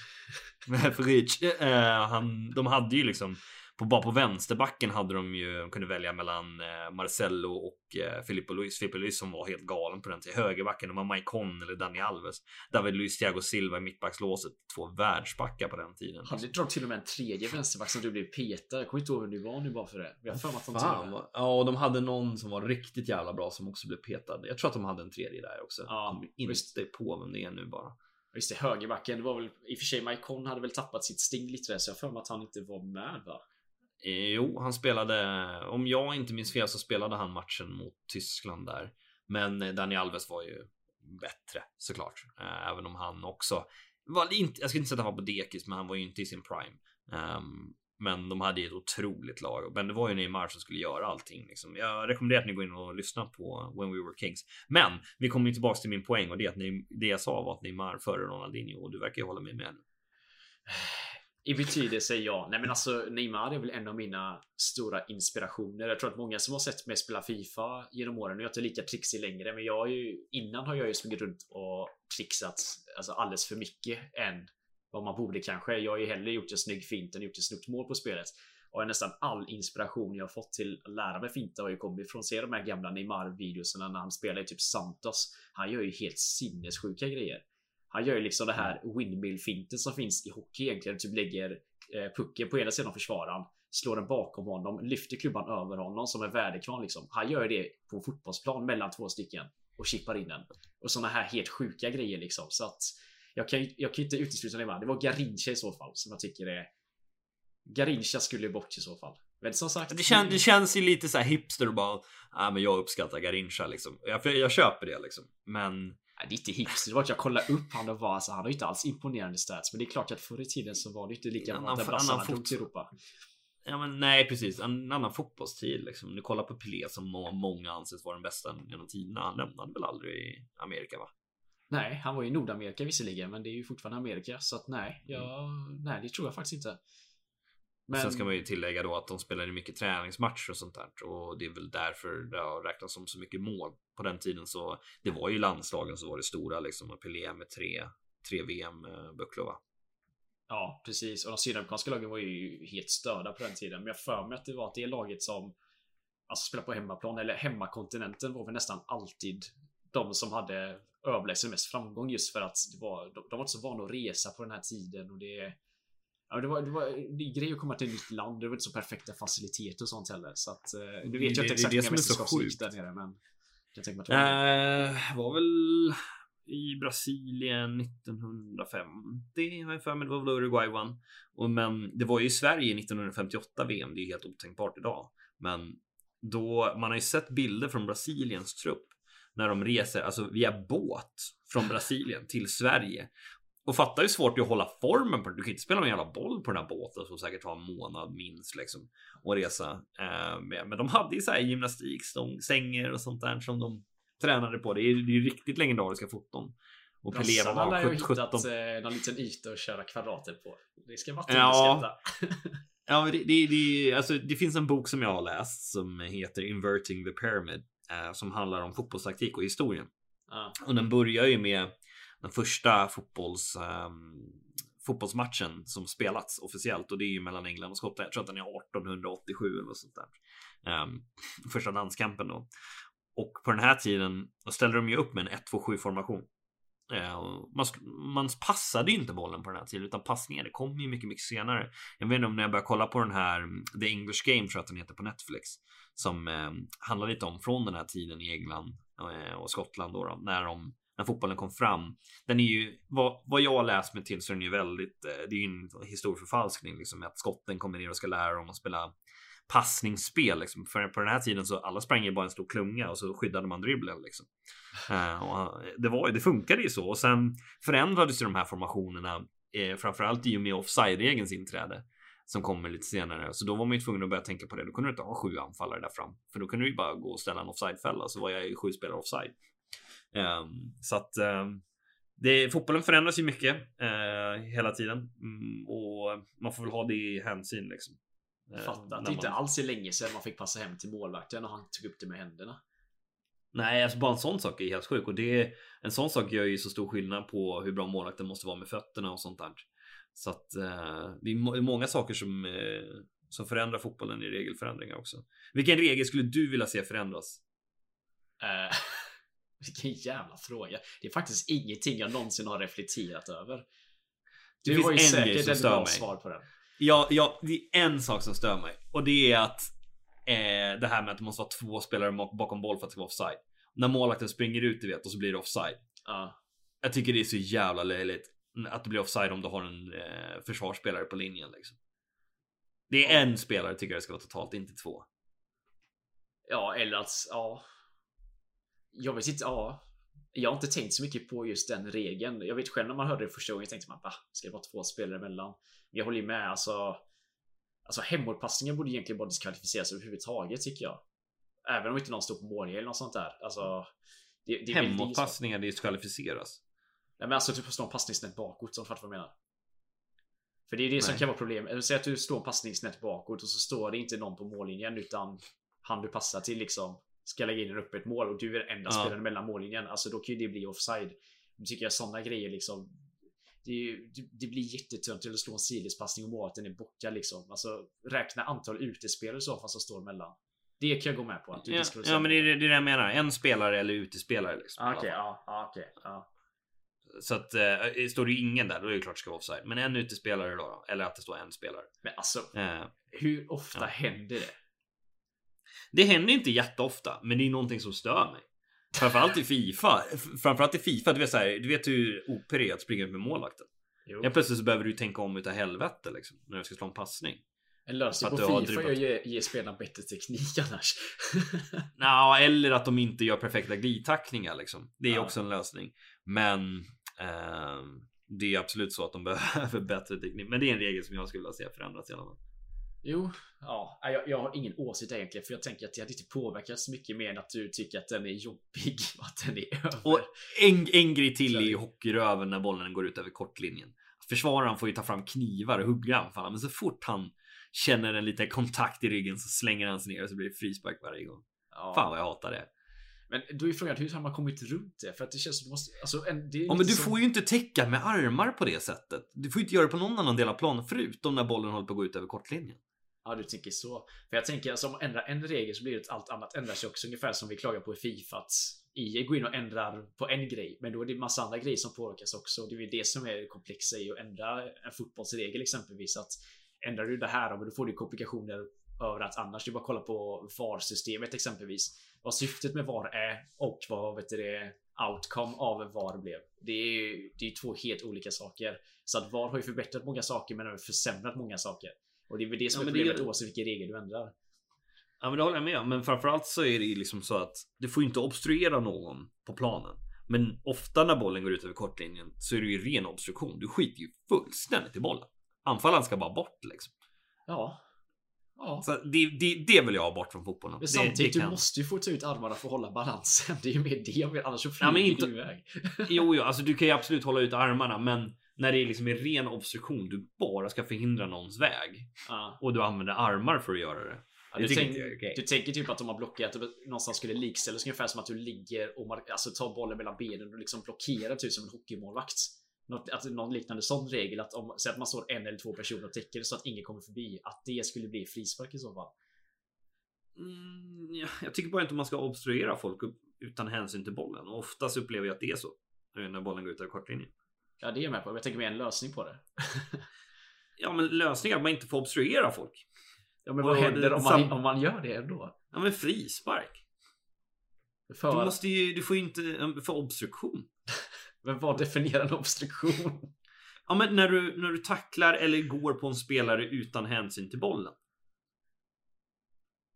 Fric, eh, han, de hade ju liksom på, bara på vänsterbacken hade de ju de kunde välja mellan eh, Marcelo och eh, Filippo Luis. Filippo Luis som var helt galen på den tiden. Högerbacken, de var Maicon eller Dani Alves. David Luis Thiago Silva i mittbackslåset. Två världsbackar på den tiden. Hade de till och med en tredje vänsterback som du blev petad? Jag kommer inte ihåg vem det var nu bara för det. Vi har för mig att de till Fan, ja, och de hade någon som var riktigt jävla bra som också blev petad. Jag tror att de hade en tredje där också. Ja, inte visst. på vem det är nu bara. Just det, högerbacken. Det var väl i och för sig Maicon hade väl tappat sitt sting lite där så jag har för mig att han inte var med va? Eh, jo, han spelade, om jag inte minns fel så spelade han matchen mot Tyskland där. Men eh, Dani Alves var ju bättre såklart. Eh, även om han också var inte, jag ska inte säga att han var på dekis, men han var ju inte i sin prime. Ehm, men de hade ju ett otroligt lag. Men det var ju Neymar som skulle göra allting. Liksom. Jag rekommenderar att ni går in och lyssnar på When We Were Kings. Men vi kommer ju tillbaka till min poäng och det, är att ni, det jag sa var att Neymar före Ronaldinho och du verkar ju hålla med mig nu. I betydelse ja. Nej men alltså Neymar är väl en av mina stora inspirationer. Jag tror att många som har sett mig spela FIFA genom åren, och jag är inte lika trixig längre, men jag har ju innan har jag ju sprungit runt och trixat alltså alldeles för mycket än vad man borde kanske. Jag har ju hellre gjort en snygg fint än gjort ett snyggt mål på spelet. Och nästan all inspiration jag har fått till att lära mig finta har ju kommit från att se de här gamla Neymar-videorna när han spelar i typ Santos. Han gör ju helt sinnessjuka grejer. Han gör ju liksom det här windmill-finten som finns i hockey egentligen. Typ lägger eh, pucken på ena sidan av försvararen, slår den bakom honom, lyfter klubban över honom som en väderkvarn liksom. Han gör det på fotbollsplan mellan två stycken och chippar in den. Och såna här helt sjuka grejer liksom. Så att jag kan, ju- jag kan inte utesluta det. Det var Garincha i så fall som jag tycker är... Garincha skulle bort i så fall. Men som sagt. Det, kän, det känns ju lite så här hipster bara, ja men jag uppskattar Garincha liksom. Jag, jag köper det liksom. Men det är inte hipster. Det var att jag kollade upp han och var alltså, han har ju inte alls imponerande stats. Men det är klart att förr i tiden så var det inte lika bra att brassarna drog fot- till Europa. Ja men nej precis, en annan fotbollstid liksom. Du kollar på Pelé som må- många anses vara den bästa genom tiderna. Han lämnade väl aldrig Amerika va? Nej, han var i Nordamerika visserligen, men det är ju fortfarande Amerika. Så att nej, jag, nej, det tror jag faktiskt inte. Men Sen ska man ju tillägga då att de spelade mycket träningsmatcher och sånt där. Och det är väl därför det har räknats som så mycket mål. På den tiden så det var ju landslagen som var det stora liksom. Och Pelé med tre, tre VM-bucklor va? Ja, precis. Och de sydamerikanska lagen var ju helt störda på den tiden. Men jag för mig att det var att det laget som alltså spelade på hemmaplan eller hemmakontinenten var väl nästan alltid de som hade överlägsen mest framgång just för att det var, de, de var inte så vana att resa på den här tiden och det Ja, det var, det var det är grej att komma till ett nytt land. Det var inte så perfekta faciliteter och sånt heller. Så att, eh, nu vet jag inte exakt hur så mästerskap som gick där nere, men jag tänker mig att det var. Eh, var väl i Brasilien 1950 har jag för mig. Det var väl Uruguay vann. Och, men det var ju i Sverige 1958 VM. Det är helt otänkbart idag. Men då man har ju sett bilder från Brasiliens trupp när de reser, alltså via båt från Brasilien till Sverige. Och fatta hur svårt det är att hålla formen på Du kan inte spela med en jävla boll på den här båten som säkert tar en månad minst liksom. Och resa. Eh, med. Men de hade ju så här gymnastik, stång, sänger och sånt där som de tränade på. Det är ju riktigt legendariska foton. Och Pelé var ju ha 17. hittat eh, någon liten yta att köra kvadrater på. Det ska man inte Ja. Ja, det, det, det, alltså, det finns en bok som jag har läst som heter Inverting the Pyramid. Eh, som handlar om fotbollstaktik och historien. Ja. Och den börjar ju med den första fotbolls, um, fotbollsmatchen som spelats officiellt och det är ju mellan England och Skottland. Jag tror att den är 1887 eller något sånt där. Um, första landskampen då. Och på den här tiden då ställde de ju upp med en 1-2-7 formation. Ehm, man, man passade ju inte bollen på den här tiden utan passningar det kom ju mycket, mycket senare. Jag vet inte om när jag började kolla på den här The English Game tror jag att den heter på Netflix. Som eh, handlar lite om från den här tiden i England eh, och Skottland då, då när de när fotbollen kom fram. Den är ju vad, vad jag läst mig till så är den ju väldigt. Eh, det är ju en historieförfalskning liksom att skotten kommer ner och ska lära dem att spela passningsspel liksom. För på den här tiden så alla sprang ju bara en stor klunga och så skyddade man dribblen liksom. Eh, och det var det funkade ju så och sen förändrades ju de här formationerna eh, framförallt i och med offside-regelns inträde som kommer lite senare. Så då var man ju tvungen att börja tänka på det. Då kunde du inte ha sju anfallare där fram, för då kunde du ju bara gå och ställa en offside-fälla så var jag ju sju spelare offside. Ehm, så att ehm, det, fotbollen förändras ju mycket eh, hela tiden mm, och man får väl ha det i hänsyn liksom. Eh, Fatta när att det inte alls är länge sedan man fick passa hem till målvakten och han tog upp det med händerna. Nej, alltså bara en sån sak är helt sjuk och det en sån sak gör ju så stor skillnad på hur bra målvakten måste vara med fötterna och sånt där. Så att eh, det är må- många saker som eh, som förändrar fotbollen i regelförändringar också. Vilken regel skulle du vilja se förändras? Vilken jävla fråga. Det är faktiskt ingenting jag någonsin har reflekterat över. Det Du finns har ju en säkert ett bra mig. svar på den. Ja, ja, det är en sak som stör mig och det är att eh, det här med att det måste vara två spelare bak- bakom boll för att det ska vara offside. När målvakten springer ut, du vet, och så blir det offside. Ja. Jag tycker det är så jävla löjligt att det blir offside om du har en eh, försvarsspelare på linjen. Liksom. Det är en spelare tycker jag det ska vara totalt, inte två. ja, eller att, ja. Jag vet inte, ja. Jag har inte tänkt så mycket på just den regeln. Jag vet själv när man hörde det första gången tänkte man, va? Ska det vara två spelare emellan? Jag håller ju med, alltså. Alltså hemåtpassningar borde egentligen bara diskvalificeras överhuvudtaget tycker jag. Även om inte någon står på mållinjen eller något sånt där. Alltså. Det, det Hemåtpassningar diskvalificeras. Nej men alltså typ att slå en passning snett bakåt om du fattar vad jag menar. För det är det som Nej. kan vara problem. Eller Säg att du slår en passning snett bakåt och så står det inte någon på mållinjen utan han du passar till liksom ska lägga in en öppet mål och du är den enda Ja. spelaren mellan mållinjen. Alltså då kan ju det bli offside. Då tycker jag sådana grejer liksom. Det, ju- det, det blir jättetunt till att slå en sidledspassning och målvakten är borta liksom. Alltså räkna antal utespelare i så fall som står emellan. Det kan jag gå med på. Att du Ja, ja, men det är det, jag menar. En spelare eller utespelare. Liksom, Ah, fall. ja, ja, okej. ja. Så att eh, står det ingen där, då är det klart det ska vara offside. Men en utespelare då, då eller att det står en spelare. Men alltså, Eh, hur ofta Ja. händer det? Det händer inte jätteofta, men det är någonting som stör mig. Framförallt i Fifa. Framförallt i Fifa, du vet, så här, du vet hur OP är att springa ut med målvakten. Jo. Ja, plötsligt så behöver du tänka om utav helvete liksom, när du ska slå en passning. En lösning på Fifa är dribbat. att ge, ge spelarna bättre teknik annars. Ja, eller att de inte gör perfekta glidtacklingar liksom. Det är Ja. också en lösning. Men ehm, det är absolut så att de behöver bättre teknik. Men det är en regel som jag skulle vilja se förändras i alla fall. Jo, ja, jag, jag har ingen åsikt egentligen för jag tänker att det hade inte påverkat så mycket mer än att du tycker att den är jobbig och att den är över. Och en, en grej till i hockeyröven när bollen går ut över kortlinjen. Försvararen får ju ta fram knivar och hugga anfallaren, men så fort han känner en liten kontakt i ryggen så slänger han sig ner och så blir det frispark varje gång. ja. Fan vad jag hatar det. Men då är frågan hur har man kommit runt det? För att det känns som du måste, alltså en, det är Ja, men du som- får ju inte täcka med armar på det sättet. Du får ju inte göra det på någon annan del av planen förutom när bollen håller på att gå ut över kortlinjen. Ja, du tänker så. För jag tänker alltså om man ändrar en regel så blir det att allt annat ändrar sig också. Ungefär som vi klagar på i Fifa att EA går in och ändrar på en grej. Men då är det massa andra grejer som påverkas också. Det är väl det som är det komplexa i att ändra en fotbollsregel exempelvis. Att ändrar du det här, men då får du komplikationer överallt annars. Det är bara att kolla på VAR-systemet exempelvis. Vad syftet med VAR är och vad vet du, det outcome av VAR blev. Det är det är två helt olika saker. Så att VAR har ju förbättrat många saker men även försämrat många saker. Och det är väl det som Ja, är det problemet gör- oavsett vilken regel du ändrar. Ja men det håller jag med. Men framförallt så är det ju liksom så att du får ju inte obstruera någon på planen. Men ofta när bollen går ut över kortlinjen så är det ju ren obstruktion. Du skiter ju fullständigt i bollen. Anfallaren ska bara bort liksom. Ja. Ja. Så det, det, det vill jag ha bort från fotbollen. Men Det- samtidigt, det du kan- måste ju få ta ut armarna för att hålla balansen. Det är ju mer det jag vill, annars så flyger Ja, men du inte- iväg. Jo, jo, alltså du kan ju absolut hålla ut armarna, men när det är liksom är ren obstruktion, du bara ska förhindra någons väg Ja. och du använder armar för att göra det. Ja, du, tänk, du tänker typ att de har blockerat någonstans skulle likställa så ungefär som att du ligger och alltså, tar bollen mellan benen och liksom blockerar typ som en hockeymålvakt. Något, att någon liknande sån regel att om så att man står en eller två personer och täcker så att ingen kommer förbi att det skulle bli frispark i så fall. Mm, ja, jag tycker bara inte man ska obstruera folk utan hänsyn till bollen och oftast upplever jag att det är så när bollen går ut över kortlinjen. Ja, det är jag med på. Jag tänker mig en lösning på det. Ja, men lösningen är att man inte får obstruera folk. Ja, men vad händer om man, om man gör det ändå? Ja, men frispark. För, Du måste ju, du får ju inte för obstruktion. Men vad definierar en obstruktion? Ja, men när du när du tacklar eller går på en spelare utan hänsyn till bollen.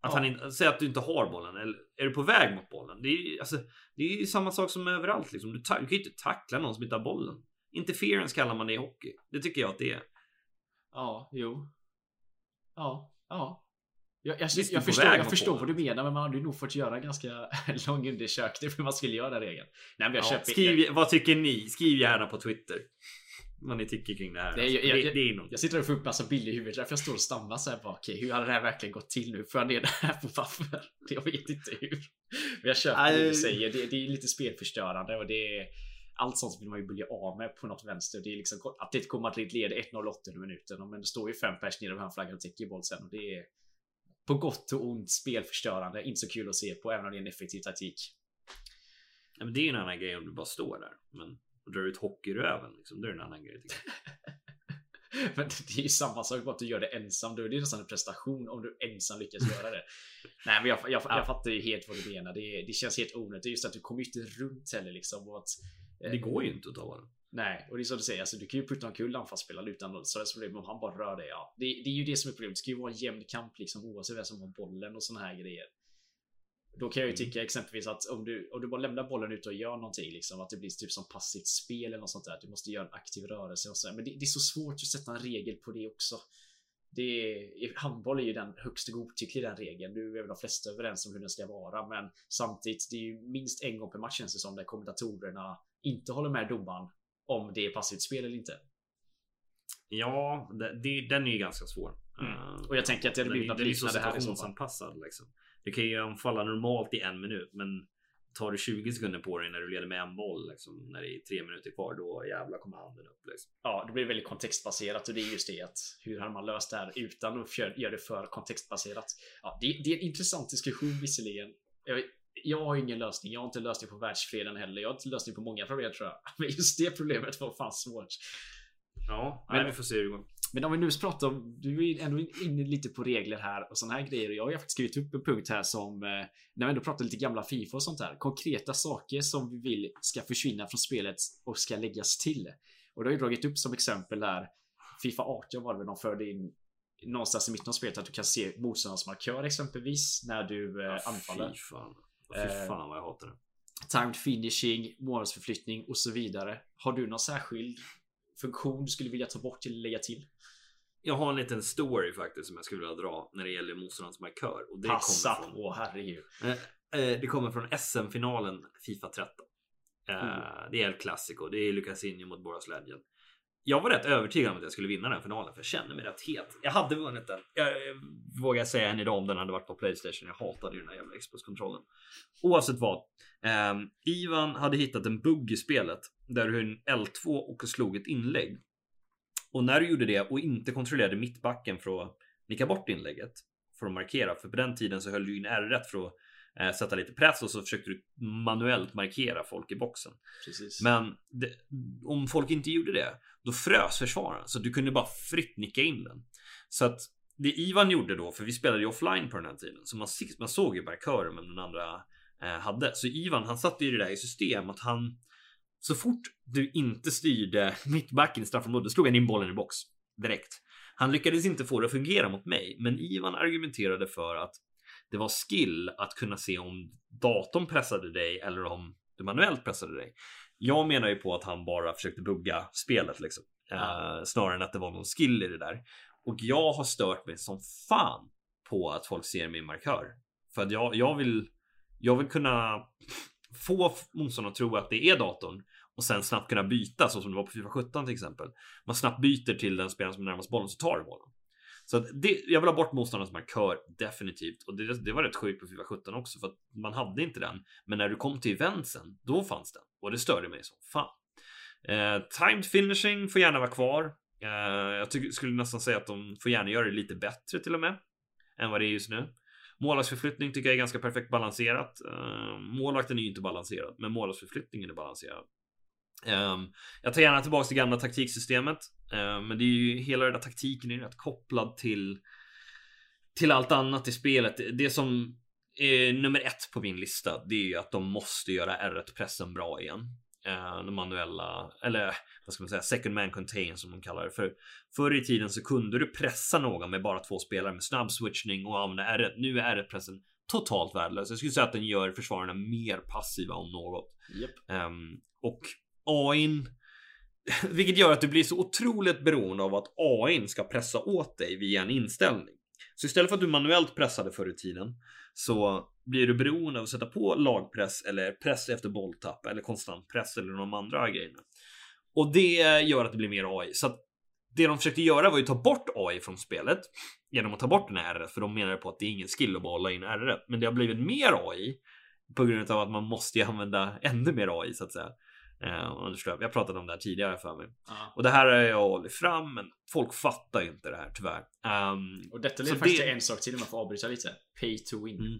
Att Ja. han inte, säg att du inte har bollen eller är du på väg mot bollen. Det är ju alltså, det är ju samma sak som överallt liksom. Du, du kan ju inte tackla någon som inte har bollen. Interference kallar man det i hockey. Det tycker jag att det är. Ja, jo. Ja, ja. Jag, jag, jag, förstår, jag förstår vad du menar, men man hade ju nog fått göra ganska lång undersökning för man skulle göra den regeln. Nej, men jag Ja, köper skriv, vad tycker ni? Skriv gärna på Twitter. Vad ni tycker kring det här. Är alltså. ju- jag- det, det är. Jag sitter och får upp massa bilder i huvudet därför jag står och stammar så här bara okej, hur hade det här verkligen gått till nu? Får jag ner det här på papper? Jag vet inte hur. Men jag köper det du säger. Det, det är lite spelförstörande och det är allt sånt vill man ju bli av med på något vänster. Det är liksom att det kommer att leda 1-0 åttonde minuten. Men det står ju fem pers nere och flaggan och täcker boll sen. Och det är på gott och ont spelförstörande. Inte så kul att se på även om det är en effektiv taktik. Ja, men det är ju en annan grej om du bara står där. Men drar ut hockeyröven liksom. Det är en annan grej. Men det är ju samma sak bara att du gör det ensam. Då är det nästan en prestation om du ensam lyckas göra det. Nej, men jag, jag, jag fattar ju helt vad du menar. Det, det känns helt onödigt. Det är just att du kommer inte runt heller liksom. Och att, Det går ju inte att ta den. Nej, och det är som du säger. Alltså, du kan ju putta omkull anfallsspelaren utan större problem om han bara rör dig. Ja. Det, det är ju det som är problemet. Det ska ju vara en jämn kamp liksom oavsett vem som har bollen och såna här grejer. Då kan jag ju Mm. tycka exempelvis att om du, om du bara lämnar bollen ute och gör någonting, liksom, att det blir typ som passivt spel eller något sånt där. Du måste göra en aktiv rörelse och så. Men det, det är så svårt att sätta en regel på det också. Det är, handboll är ju den högst godtycklig den regeln. Nu är väl de flesta överens om hur den ska vara, men samtidigt, det är ju minst en gång per match känns det som där kommentatorerna inte håller med domaren om det är passivt spel eller inte. Ja, det, det, den är ju ganska svår. Mm. Eh, Och jag tänker att det hade blivit något liknande här i så fall. liksom. Du kan ju anfalla normalt i en minut, men tar du 20 sekunder på dig när du leder med en boll, liksom, när det är tre minuter kvar, då jävlar kommer handen upp. Liksom. Ja, det blir väldigt kontextbaserat och det är just det att hur har man löst det här utan att göra det för kontextbaserat? Ja, det, det är en intressant diskussion visserligen. Jag, jag har ingen lösning. Jag har inte lösning på världsfreden heller. Jag har inte lösning på många problem tror jag. Men just det problemet var fan svårt. Ja, Men- vi får se hur det går. Men om vi nu pratar om, du är ändå inne lite på regler här och såna här grejer. Jag har ju faktiskt skrivit upp en punkt här som, eh, när vi ändå pratar lite gamla Fifa och sånt här. Konkreta saker som vi vill ska försvinna från spelet och ska läggas till. Och då har jag dragit upp som exempel här. Fifa 18 var det väl de förde in någonstans i mitten av spelet att du kan se motståndarens markör exempelvis när du eh, anfaller. Fy fan. Fy Eh, fan vad jag hatar det. Timed finishing, målsförflyttning och så vidare. Har du någon särskild funktion du skulle vilja ta bort eller lägga till? Jag har en liten story faktiskt som jag skulle vilja dra när det gäller motståndarens markör. Och det Passa kommer från, på, herregud. Eh, eh, det kommer från SM-finalen Fifa 13. Eh, Mm. Det är El Clasico. Det är Lucasinho mot Boras Legend. Jag var rätt övertygad om att jag skulle vinna den finalen för jag kände mig rätt het. Jag hade vunnit den. Jag, jag vågar säga än idag om den hade varit på Playstation. Jag hatade ju den här jävla Xbox-kontrollen. Oavsett vad. Eh, Ivan hade hittat en bugg i spelet där du höll L2 och slog ett inlägg. Och när du gjorde det och inte kontrollerade mittbacken för att nicka bort inlägget för att markera, för på den tiden så höll du in R1 för att eh, sätta lite press och så försökte du manuellt markera folk i boxen. Precis. Men det, om folk inte gjorde det, då frös försvararen så du kunde bara fritt nicka in den. Så att det Ivan gjorde då, för vi spelade ju offline på den här tiden, så man, man såg ju markören men den andra eh, hade. Så Ivan, han satte ju det där i system att han så fort du inte styrde mittbacken i straffområdet, slog han in bollen i box direkt. Han lyckades inte få det att fungera mot mig, men Ivan argumenterade för att det var skill att kunna se om datorn pressade dig eller om du manuellt pressade dig. Jag menar ju på att han bara försökte bugga spelet liksom. Eh, snarare än att det var någon skill i det där. Och jag har stört mig som fan på att folk ser min markör. För att jag, jag vill jag vill kunna få motståndarna att tro att det är datorn och sen snabbt kunna byta så som det var på Fifa 17 till exempel. Man snabbt byter till den spelaren som är närmast bollen så tar bollen. Så att det, jag vill ha bort motståndarnas markör definitivt och det, det var rätt sjukt på Fifa 17 också för att man hade inte den. Men när du kom till eventsen, då fanns den och det störde mig som fan. Eh, timed finishing får gärna vara kvar. Eh, jag tycker, skulle nästan säga att de får gärna göra det lite bättre till och med än vad det är just nu. Målvaktsförflyttning tycker jag är ganska perfekt balanserat. Eh, målvakten är ju inte balanserad, men målvaktsförflyttningen är balanserad. Um, jag tar gärna tillbaka till gamla taktiksystemet, uh, men det är ju hela den där taktiken är rätt kopplad till till allt annat i spelet. Det som är nummer ett på min lista, det är ju att de måste göra R1 pressen bra igen. Uh, de manuella, eller vad ska man säga, second man contain som de kallar det. För förr i tiden så kunde du pressa någon med bara två spelare med snabb switchning och använda R1. Nu är R1-pressen totalt värdelös. Jag skulle säga att den gör försvararna mer passiva om något. Japp. Um, och AIn, vilket gör att du blir så otroligt beroende av att AIn ska pressa åt dig via en inställning. Så istället för att du manuellt pressade förr i tiden så blir du beroende av att sätta på lagpress eller press efter bolltapp eller konstant press eller de andra grejerna. Och det gör att det blir mer AI. Så att det de försökte göra var ju att ta bort AI från spelet genom att ta bort den här R för de menade på att det är ingen skill att bara hålla in R men det har blivit mer AI på grund av att man måste ju använda ännu mer AI så att säga. Eh, och det tror jag, pratat om det här tidigare för mig. Ja. Och det här har jag hållit fram, men folk fattar ju inte det här tyvärr. Um, Och detta leder faktiskt det- till en sak till om jag får avbryta lite. Pay to win. Mm.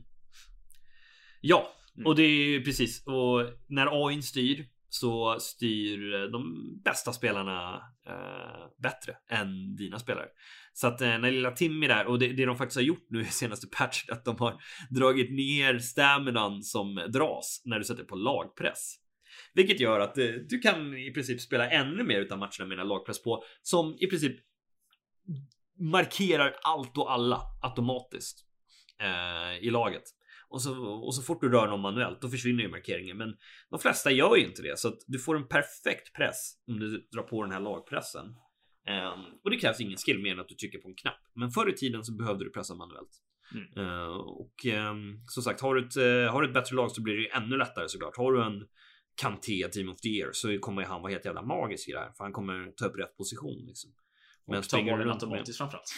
Ja, Mm. och det är ju precis. Och när AI styr så styr eh, de bästa spelarna eh, bättre än dina spelare. Så att eh, när lilla Timmy där och det, det de faktiskt har gjort nu i senaste patchen att de har dragit ner staminan som dras när du sätter på lagpress. Vilket gör att eh, du kan i princip spela ännu mer utan matcherna med en lagpress på som i princip markerar allt och alla automatiskt eh, i laget. Och så, och så fort du rör någon manuellt då försvinner ju markeringen. Men de flesta gör ju inte det så att du får en perfekt press om du drar på den här lagpressen. Ehm, och det krävs ingen skill mer än att du trycker på en knapp. Men förr i tiden så behövde du pressa manuellt. Mm. Eh, och ehm, som sagt, har du, ett, eh, har du ett bättre lag så blir det ju ännu lättare såklart. Har du en Kanté Team of the Year så kommer han vara helt jävla magisk i det här. För han kommer ta upp rätt position liksom. Men Och ta bollen automatiskt framförallt.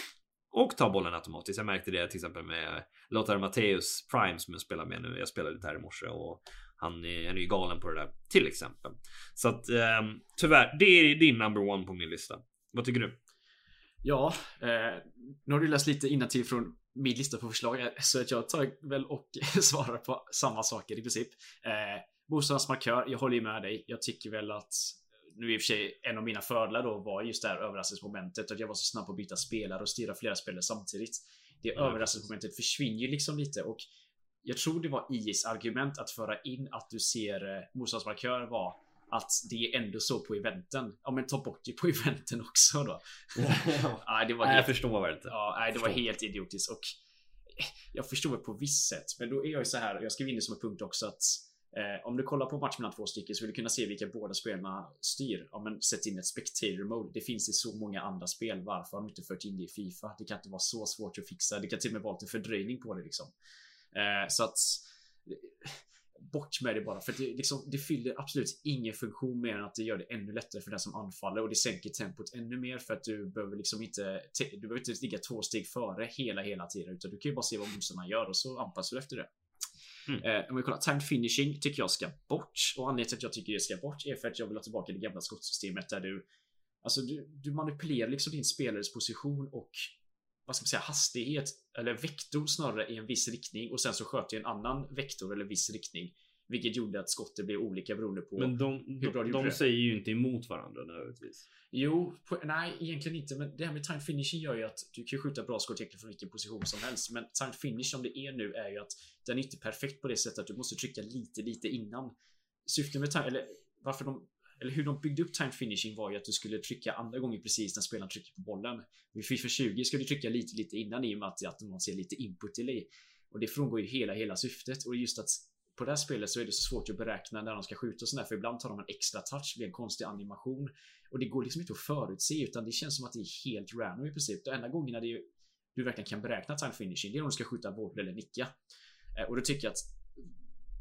och ta bollen automatiskt. Jag märkte det till exempel med Lothar Matthäus Prime som jag spelar med nu. Jag spelade lite här i morse och han är, han är ju galen på det där till exempel. Så att ehm, tyvärr, det är din number one på min lista. Vad tycker du? Ja, eh, nu har du läst lite till från min lista på förslag eh, så att jag tar väl och svarar på samma saker i princip. Eh, Motståndarnas markör, jag håller ju med dig. Jag tycker väl att nu i och för sig en av mina fördelar då var just det här överraskningsmomentet att jag var så snabb på att byta spelare och styra flera spelare samtidigt. Det Mm. överraskningsmomentet försvinner ju liksom lite och jag tror det var IS argument att föra in att du ser eh, motståndarnas markör var att det är ändå så på eventen. Ja men ta bort det på eventen också då. Nej, det var Nej, jag helt, förstår det inte. ja, nej, det var helt idiotiskt och jag förstår det på visst sätt, men då är jag ju så här. Jag skrev in det som en punkt också att eh, om du kollar på match mellan två stycken så vill du kunna se vilka båda spelarna styr. Ja, men sätt in ett spectator mode. Det finns i så många andra spel. Varför har de inte fört in det i Fifa? Det kan inte vara så svårt att fixa. Det kan till och med vara lite fördröjning på det liksom. Eh, så att eh, bort med det bara för det, liksom, det fyller absolut ingen funktion mer än att det gör det ännu lättare för den som anfaller och det sänker tempot ännu mer för att du behöver liksom inte du behöver inte ligga två steg före hela hela tiden utan du kan ju bara se vad motståndaren gör och så anpassar du efter det. Mm. Eh, om vi kollar, time finishing tycker jag ska bort och anledningen till att jag tycker det ska bort är för att jag vill ha tillbaka det gamla skottsystemet där du Alltså du, du manipulerar liksom din spelares position och vad ska man säga, hastighet eller vektor snarare i en viss riktning och sen så sköter jag en annan vektor eller viss riktning. Vilket gjorde att skottet blev olika beroende på. Men de, Hur bra de, de säger ju inte emot varandra nödvändigtvis. Jo, på, nej egentligen inte. Men det här med time finishing gör ju att du kan skjuta bra skott egentligen från vilken position som helst. Men time finish som det är nu är ju att den är inte perfekt på det sättet att du måste trycka lite, lite innan. Syftet med time, eller varför de eller hur de byggde upp time finishing var ju att du skulle trycka andra gånger precis när spelaren trycker på bollen. Vid FIFA 20 ska du trycka lite, lite innan i och med att, att man ser lite input delay. Och det frångår ju hela, hela syftet. Och just att på det här spelet så är det så svårt att beräkna när de ska skjuta och sådär för ibland tar de en extra touch, det blir en konstig animation och det går liksom inte att förutse utan det känns som att det är helt random i princip. De enda gångerna det är, du verkligen kan beräkna time finishing det är om du ska skjuta boll eller nicka. Eh, och då tycker jag att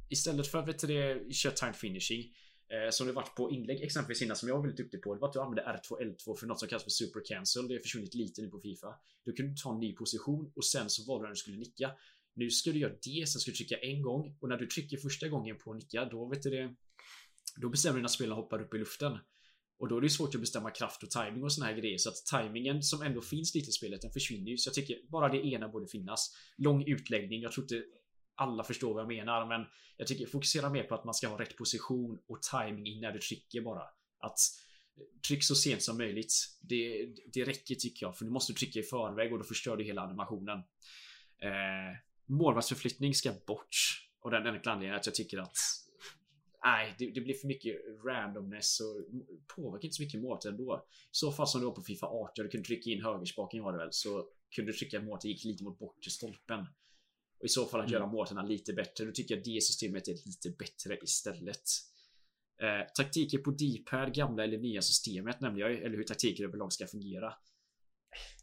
istället för att det time finishing eh, som det varit på inlägg exempelvis innan som jag var väldigt duktig på. Det var att du använde R2 L2 för något som kallas för super cancel. Det har försvunnit lite nu på Fifa. Då kunde du ta en ny position och sen så valde du när du skulle nicka. Nu ska du göra det, sen ska du trycka en gång och när du trycker första gången på nicka då vet du det. Då bestämmer du när spelarna hoppar upp i luften. Och då är det svårt att bestämma kraft och timing och såna här grejer så att timingen som ändå finns lite i spelet den försvinner ju så jag tycker bara det ena borde finnas. Lång utläggning. Jag tror inte alla förstår vad jag menar men jag tycker fokusera mer på att man ska ha rätt position och timing när du trycker bara. Att eh, tryck så sent som möjligt. Det, det räcker tycker jag för nu måste du trycka i förväg och då förstör du hela animationen. Eh, målvaktsförflyttning ska bort. Och den enkla anledningen att jag tycker att Nej, det, det, blir för mycket randomness och påverkar inte så mycket målet ändå. I så fall som det var på Fifa 18, du kunde trycka in högerspaken var det väl, så kunde du trycka målet gick lite mot bort till stolpen. Och i så fall att Mm. göra målen lite bättre, då tycker jag det systemet är lite bättre istället. Eh, taktiker på D-pad, gamla eller nya systemet nämnde jag, eller hur taktiker överlag ska fungera.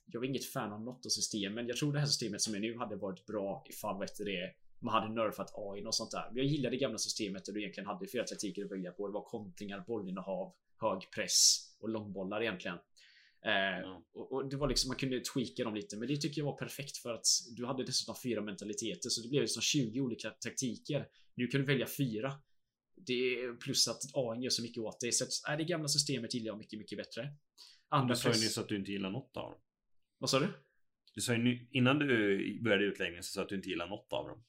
Jag var inget fan av något av systemen. Jag tror det här systemet som är nu hade varit bra ifall vet det man hade nerfat AI och sånt där. Men jag gillar det gamla systemet där du egentligen hade flera taktiker att välja på. Det var kontringar, bollinnehav, hög press och långbollar egentligen. Eh, Ja. och, och det var liksom man kunde tweaka dem lite, men det tycker jag var perfekt för att du hade dessutom fyra mentaliteter så det blev liksom 20 olika taktiker. Nu kan du välja fyra. Det är plus att AI gör så mycket åt det. Så att, nej, det gamla systemet gillar jag mycket, mycket bättre. Andra Du sa ju nyss att du inte gillar något av dem. Vad sa du? Du sa ju innan du började utläggningen så sa du att du inte gillar något av dem.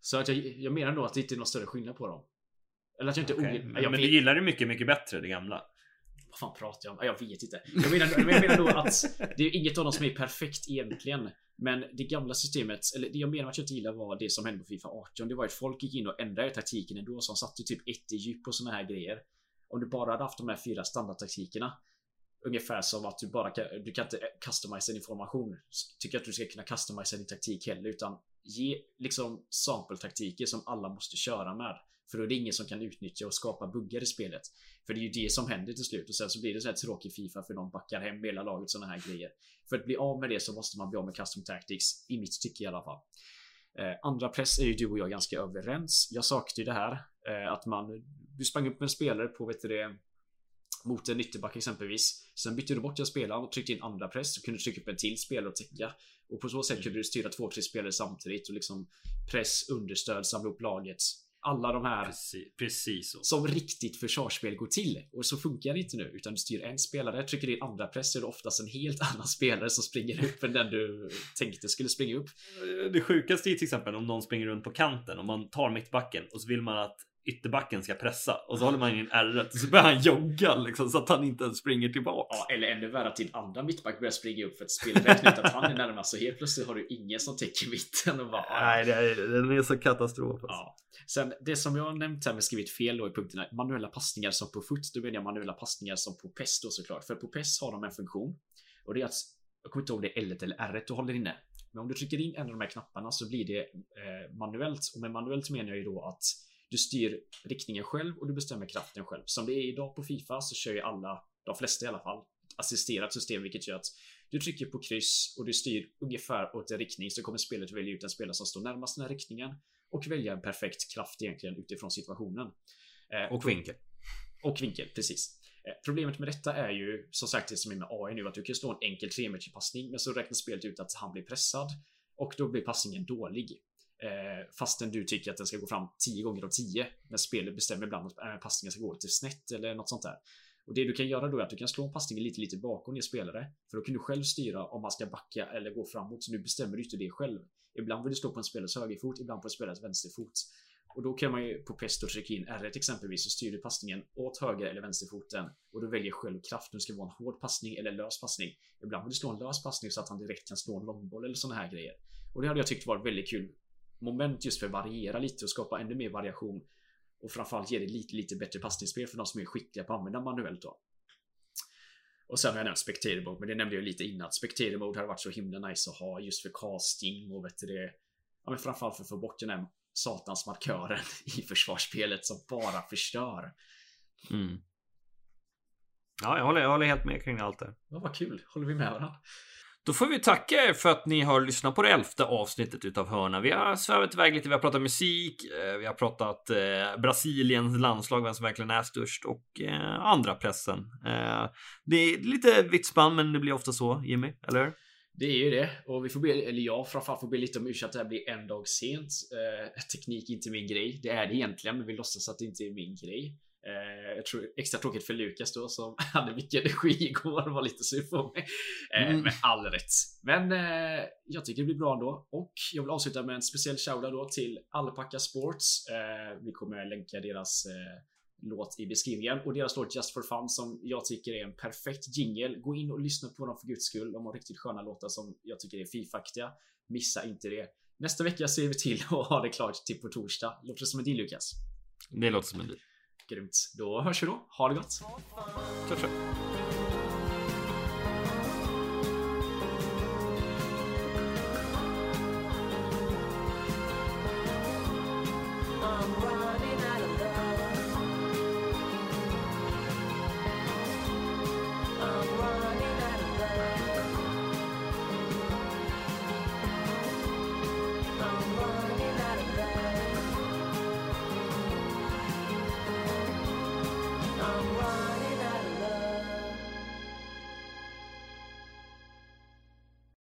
Så att jag, jag menar då att det inte är någon större skillnad på dem. Eller att jag inte Okej, ogillar... Men, jag men vet, du gillar det mycket, mycket bättre, det gamla. Vad fan pratar jag om? Jag vet inte. Jag menar, jag menar då att det är inget av dem som är perfekt egentligen. Men det gamla systemet, eller det jag menar att jag inte gillar var det som hände på Fifa 18. Det var att folk gick in och ändrade taktiken ändå. Som satte typ ett i djup och såna här grejer. Om du bara hade haft de här fyra standardtaktikerna. Ungefär som att du bara kan, du kan inte customisa din information. Tycker att du ska kunna customisa din taktik heller. Utan ge liksom sample-taktiker som alla måste köra med. För då är det ingen som kan utnyttja och skapa buggar i spelet. För det är ju det som händer till slut och sen så blir det så här tråkig Fifa för de backar hem hela laget sådana här grejer. För att bli av med det så måste man bli av med custom tactics i mitt tycke i alla fall. Eh, andra press är ju du och jag ganska överens. Jag saknade ju det här eh, att man du sprang upp med en spelare på vet du det mot en ytterback exempelvis. Sen bytte du bort den spelaren och tryckte in andra press. Så kunde du trycka upp en till spelare och täcka. Och på så sätt kunde du styra två, tre spelare samtidigt och liksom press, understöd, samla upp laget. Alla de här Precis, precis som riktigt försvarsspel går till. Och så funkar det inte nu. Utan du styr en spelare, trycker in andra press det oftast en helt annan spelare som springer upp än den du tänkte skulle springa upp. Det sjukaste är till exempel om någon springer runt på kanten och man tar mittbacken och så vill man att ytterbacken ska pressa och så håller man in r och så börjar han jogga liksom så att han inte ens springer tillbaka. Ja, eller ännu värre att din andra mittback börjar springa upp för att spelet räknar ut att han är närmast. Så helt plötsligt har du ingen som täcker mitten och bara... Nej, det är, den är så katastrof. Alltså. Ja. Sen det som jag nämnt här med skrivit fel då i punkterna. Manuella passningar som på foot. Då menar jag manuella passningar som på PES då såklart. För på PES har de en funktion. Och det är att jag kommer inte ihåg om det är L1 eller R1 du håller inne. Men om du trycker in en av de här knapparna så blir det eh, manuellt. Och med manuellt menar jag ju då att du styr riktningen själv och du bestämmer kraften själv. Som det är idag på Fifa så kör ju alla, de flesta i alla fall, assisterat system vilket gör att du trycker på kryss och du styr ungefär åt en riktning så kommer spelet välja ut en spelare som står närmast den här riktningen och välja en perfekt kraft egentligen utifrån situationen. Eh, Och vinkel. och vinkel, precis. Eh, Problemet med detta är ju som sagt det som är med AI nu att du kan slå en enkel tremeterspassning men så räknar spelet ut att han blir pressad och då blir passningen dålig. Eh, fastän du tycker att den ska gå fram 10 gånger av 10 men spelet bestämmer ibland att eh, passningen ska gå lite snett eller något sånt där. Och det du kan göra då är att du kan slå en passning lite lite bakom din spelare för då kan du själv styra om man ska backa eller gå framåt så nu bestämmer du inte det själv. Ibland vill du slå på en spelares högerfot, ibland på en spelares vänsterfot. Och då kan man ju på Pesto trycka in R1 exempelvis och styr du passningen åt höger eller vänsterfoten och du väljer själv kraft om det ska vara en hård passning eller lös passning. Ibland vill du slå en lös passning så att han direkt kan slå en långboll eller sådana här grejer. Och det hade jag tyckt varit väldigt kul moment just för att variera lite och skapa ännu mer variation. Och framförallt ge det lite, lite bättre passningsspel för de som är skickliga på att använda manuellt då. Och sen har jag nämnt Spectator Mode, men det nämnde jag lite innan. Spectator Mode hade varit så himla nice att ha just för casting och vet du det. Ja men framförallt för att få bort den här satans markören i försvarsspelet som bara förstör. Mm. Ja, jag håller, jag håller helt med kring allt det. Ja, vad kul. Håller vi med varandra? Då får vi tacka er för att ni har lyssnat på det elfte avsnittet utav Hörna. Vi har svävat iväg lite, vi har pratat musik, eh, vi har pratat eh, Brasiliens landslag, vem som verkligen är störst och eh, andra pressen. Eh, det är lite vitt spann, men det blir ofta så, Jimmy, eller hur? Det är ju det. Och vi får be, eller jag framförallt får be lite om ursäkt att det här blir en dag sent. Eh, teknik är inte min grej. Det är det egentligen, men vi låtsas att det inte är min grej. Eh, jag tror extra tråkigt för Lukas då som hade mycket energi igår och var lite sur på mig. Eh, Mm. Med all rätt. Men eh, jag tycker det blir bra ändå. Och jag vill avsluta med en speciell shoutout då till Alpaca Sports. Vi kommer länka deras låt i beskrivningen och deras låt Just for Fun som jag tycker är en perfekt jingle. Gå in och lyssna på dem för guds skull. De har riktigt sköna låtar som jag tycker är fifaktiga. Missa inte det. Nästa vecka ser vi till att ha det klart till på torsdag. Låter det som en deal Lukas? Det låter som en deal. Grymt. Då hörs vi då. Ha det gott. Ciao, ciao.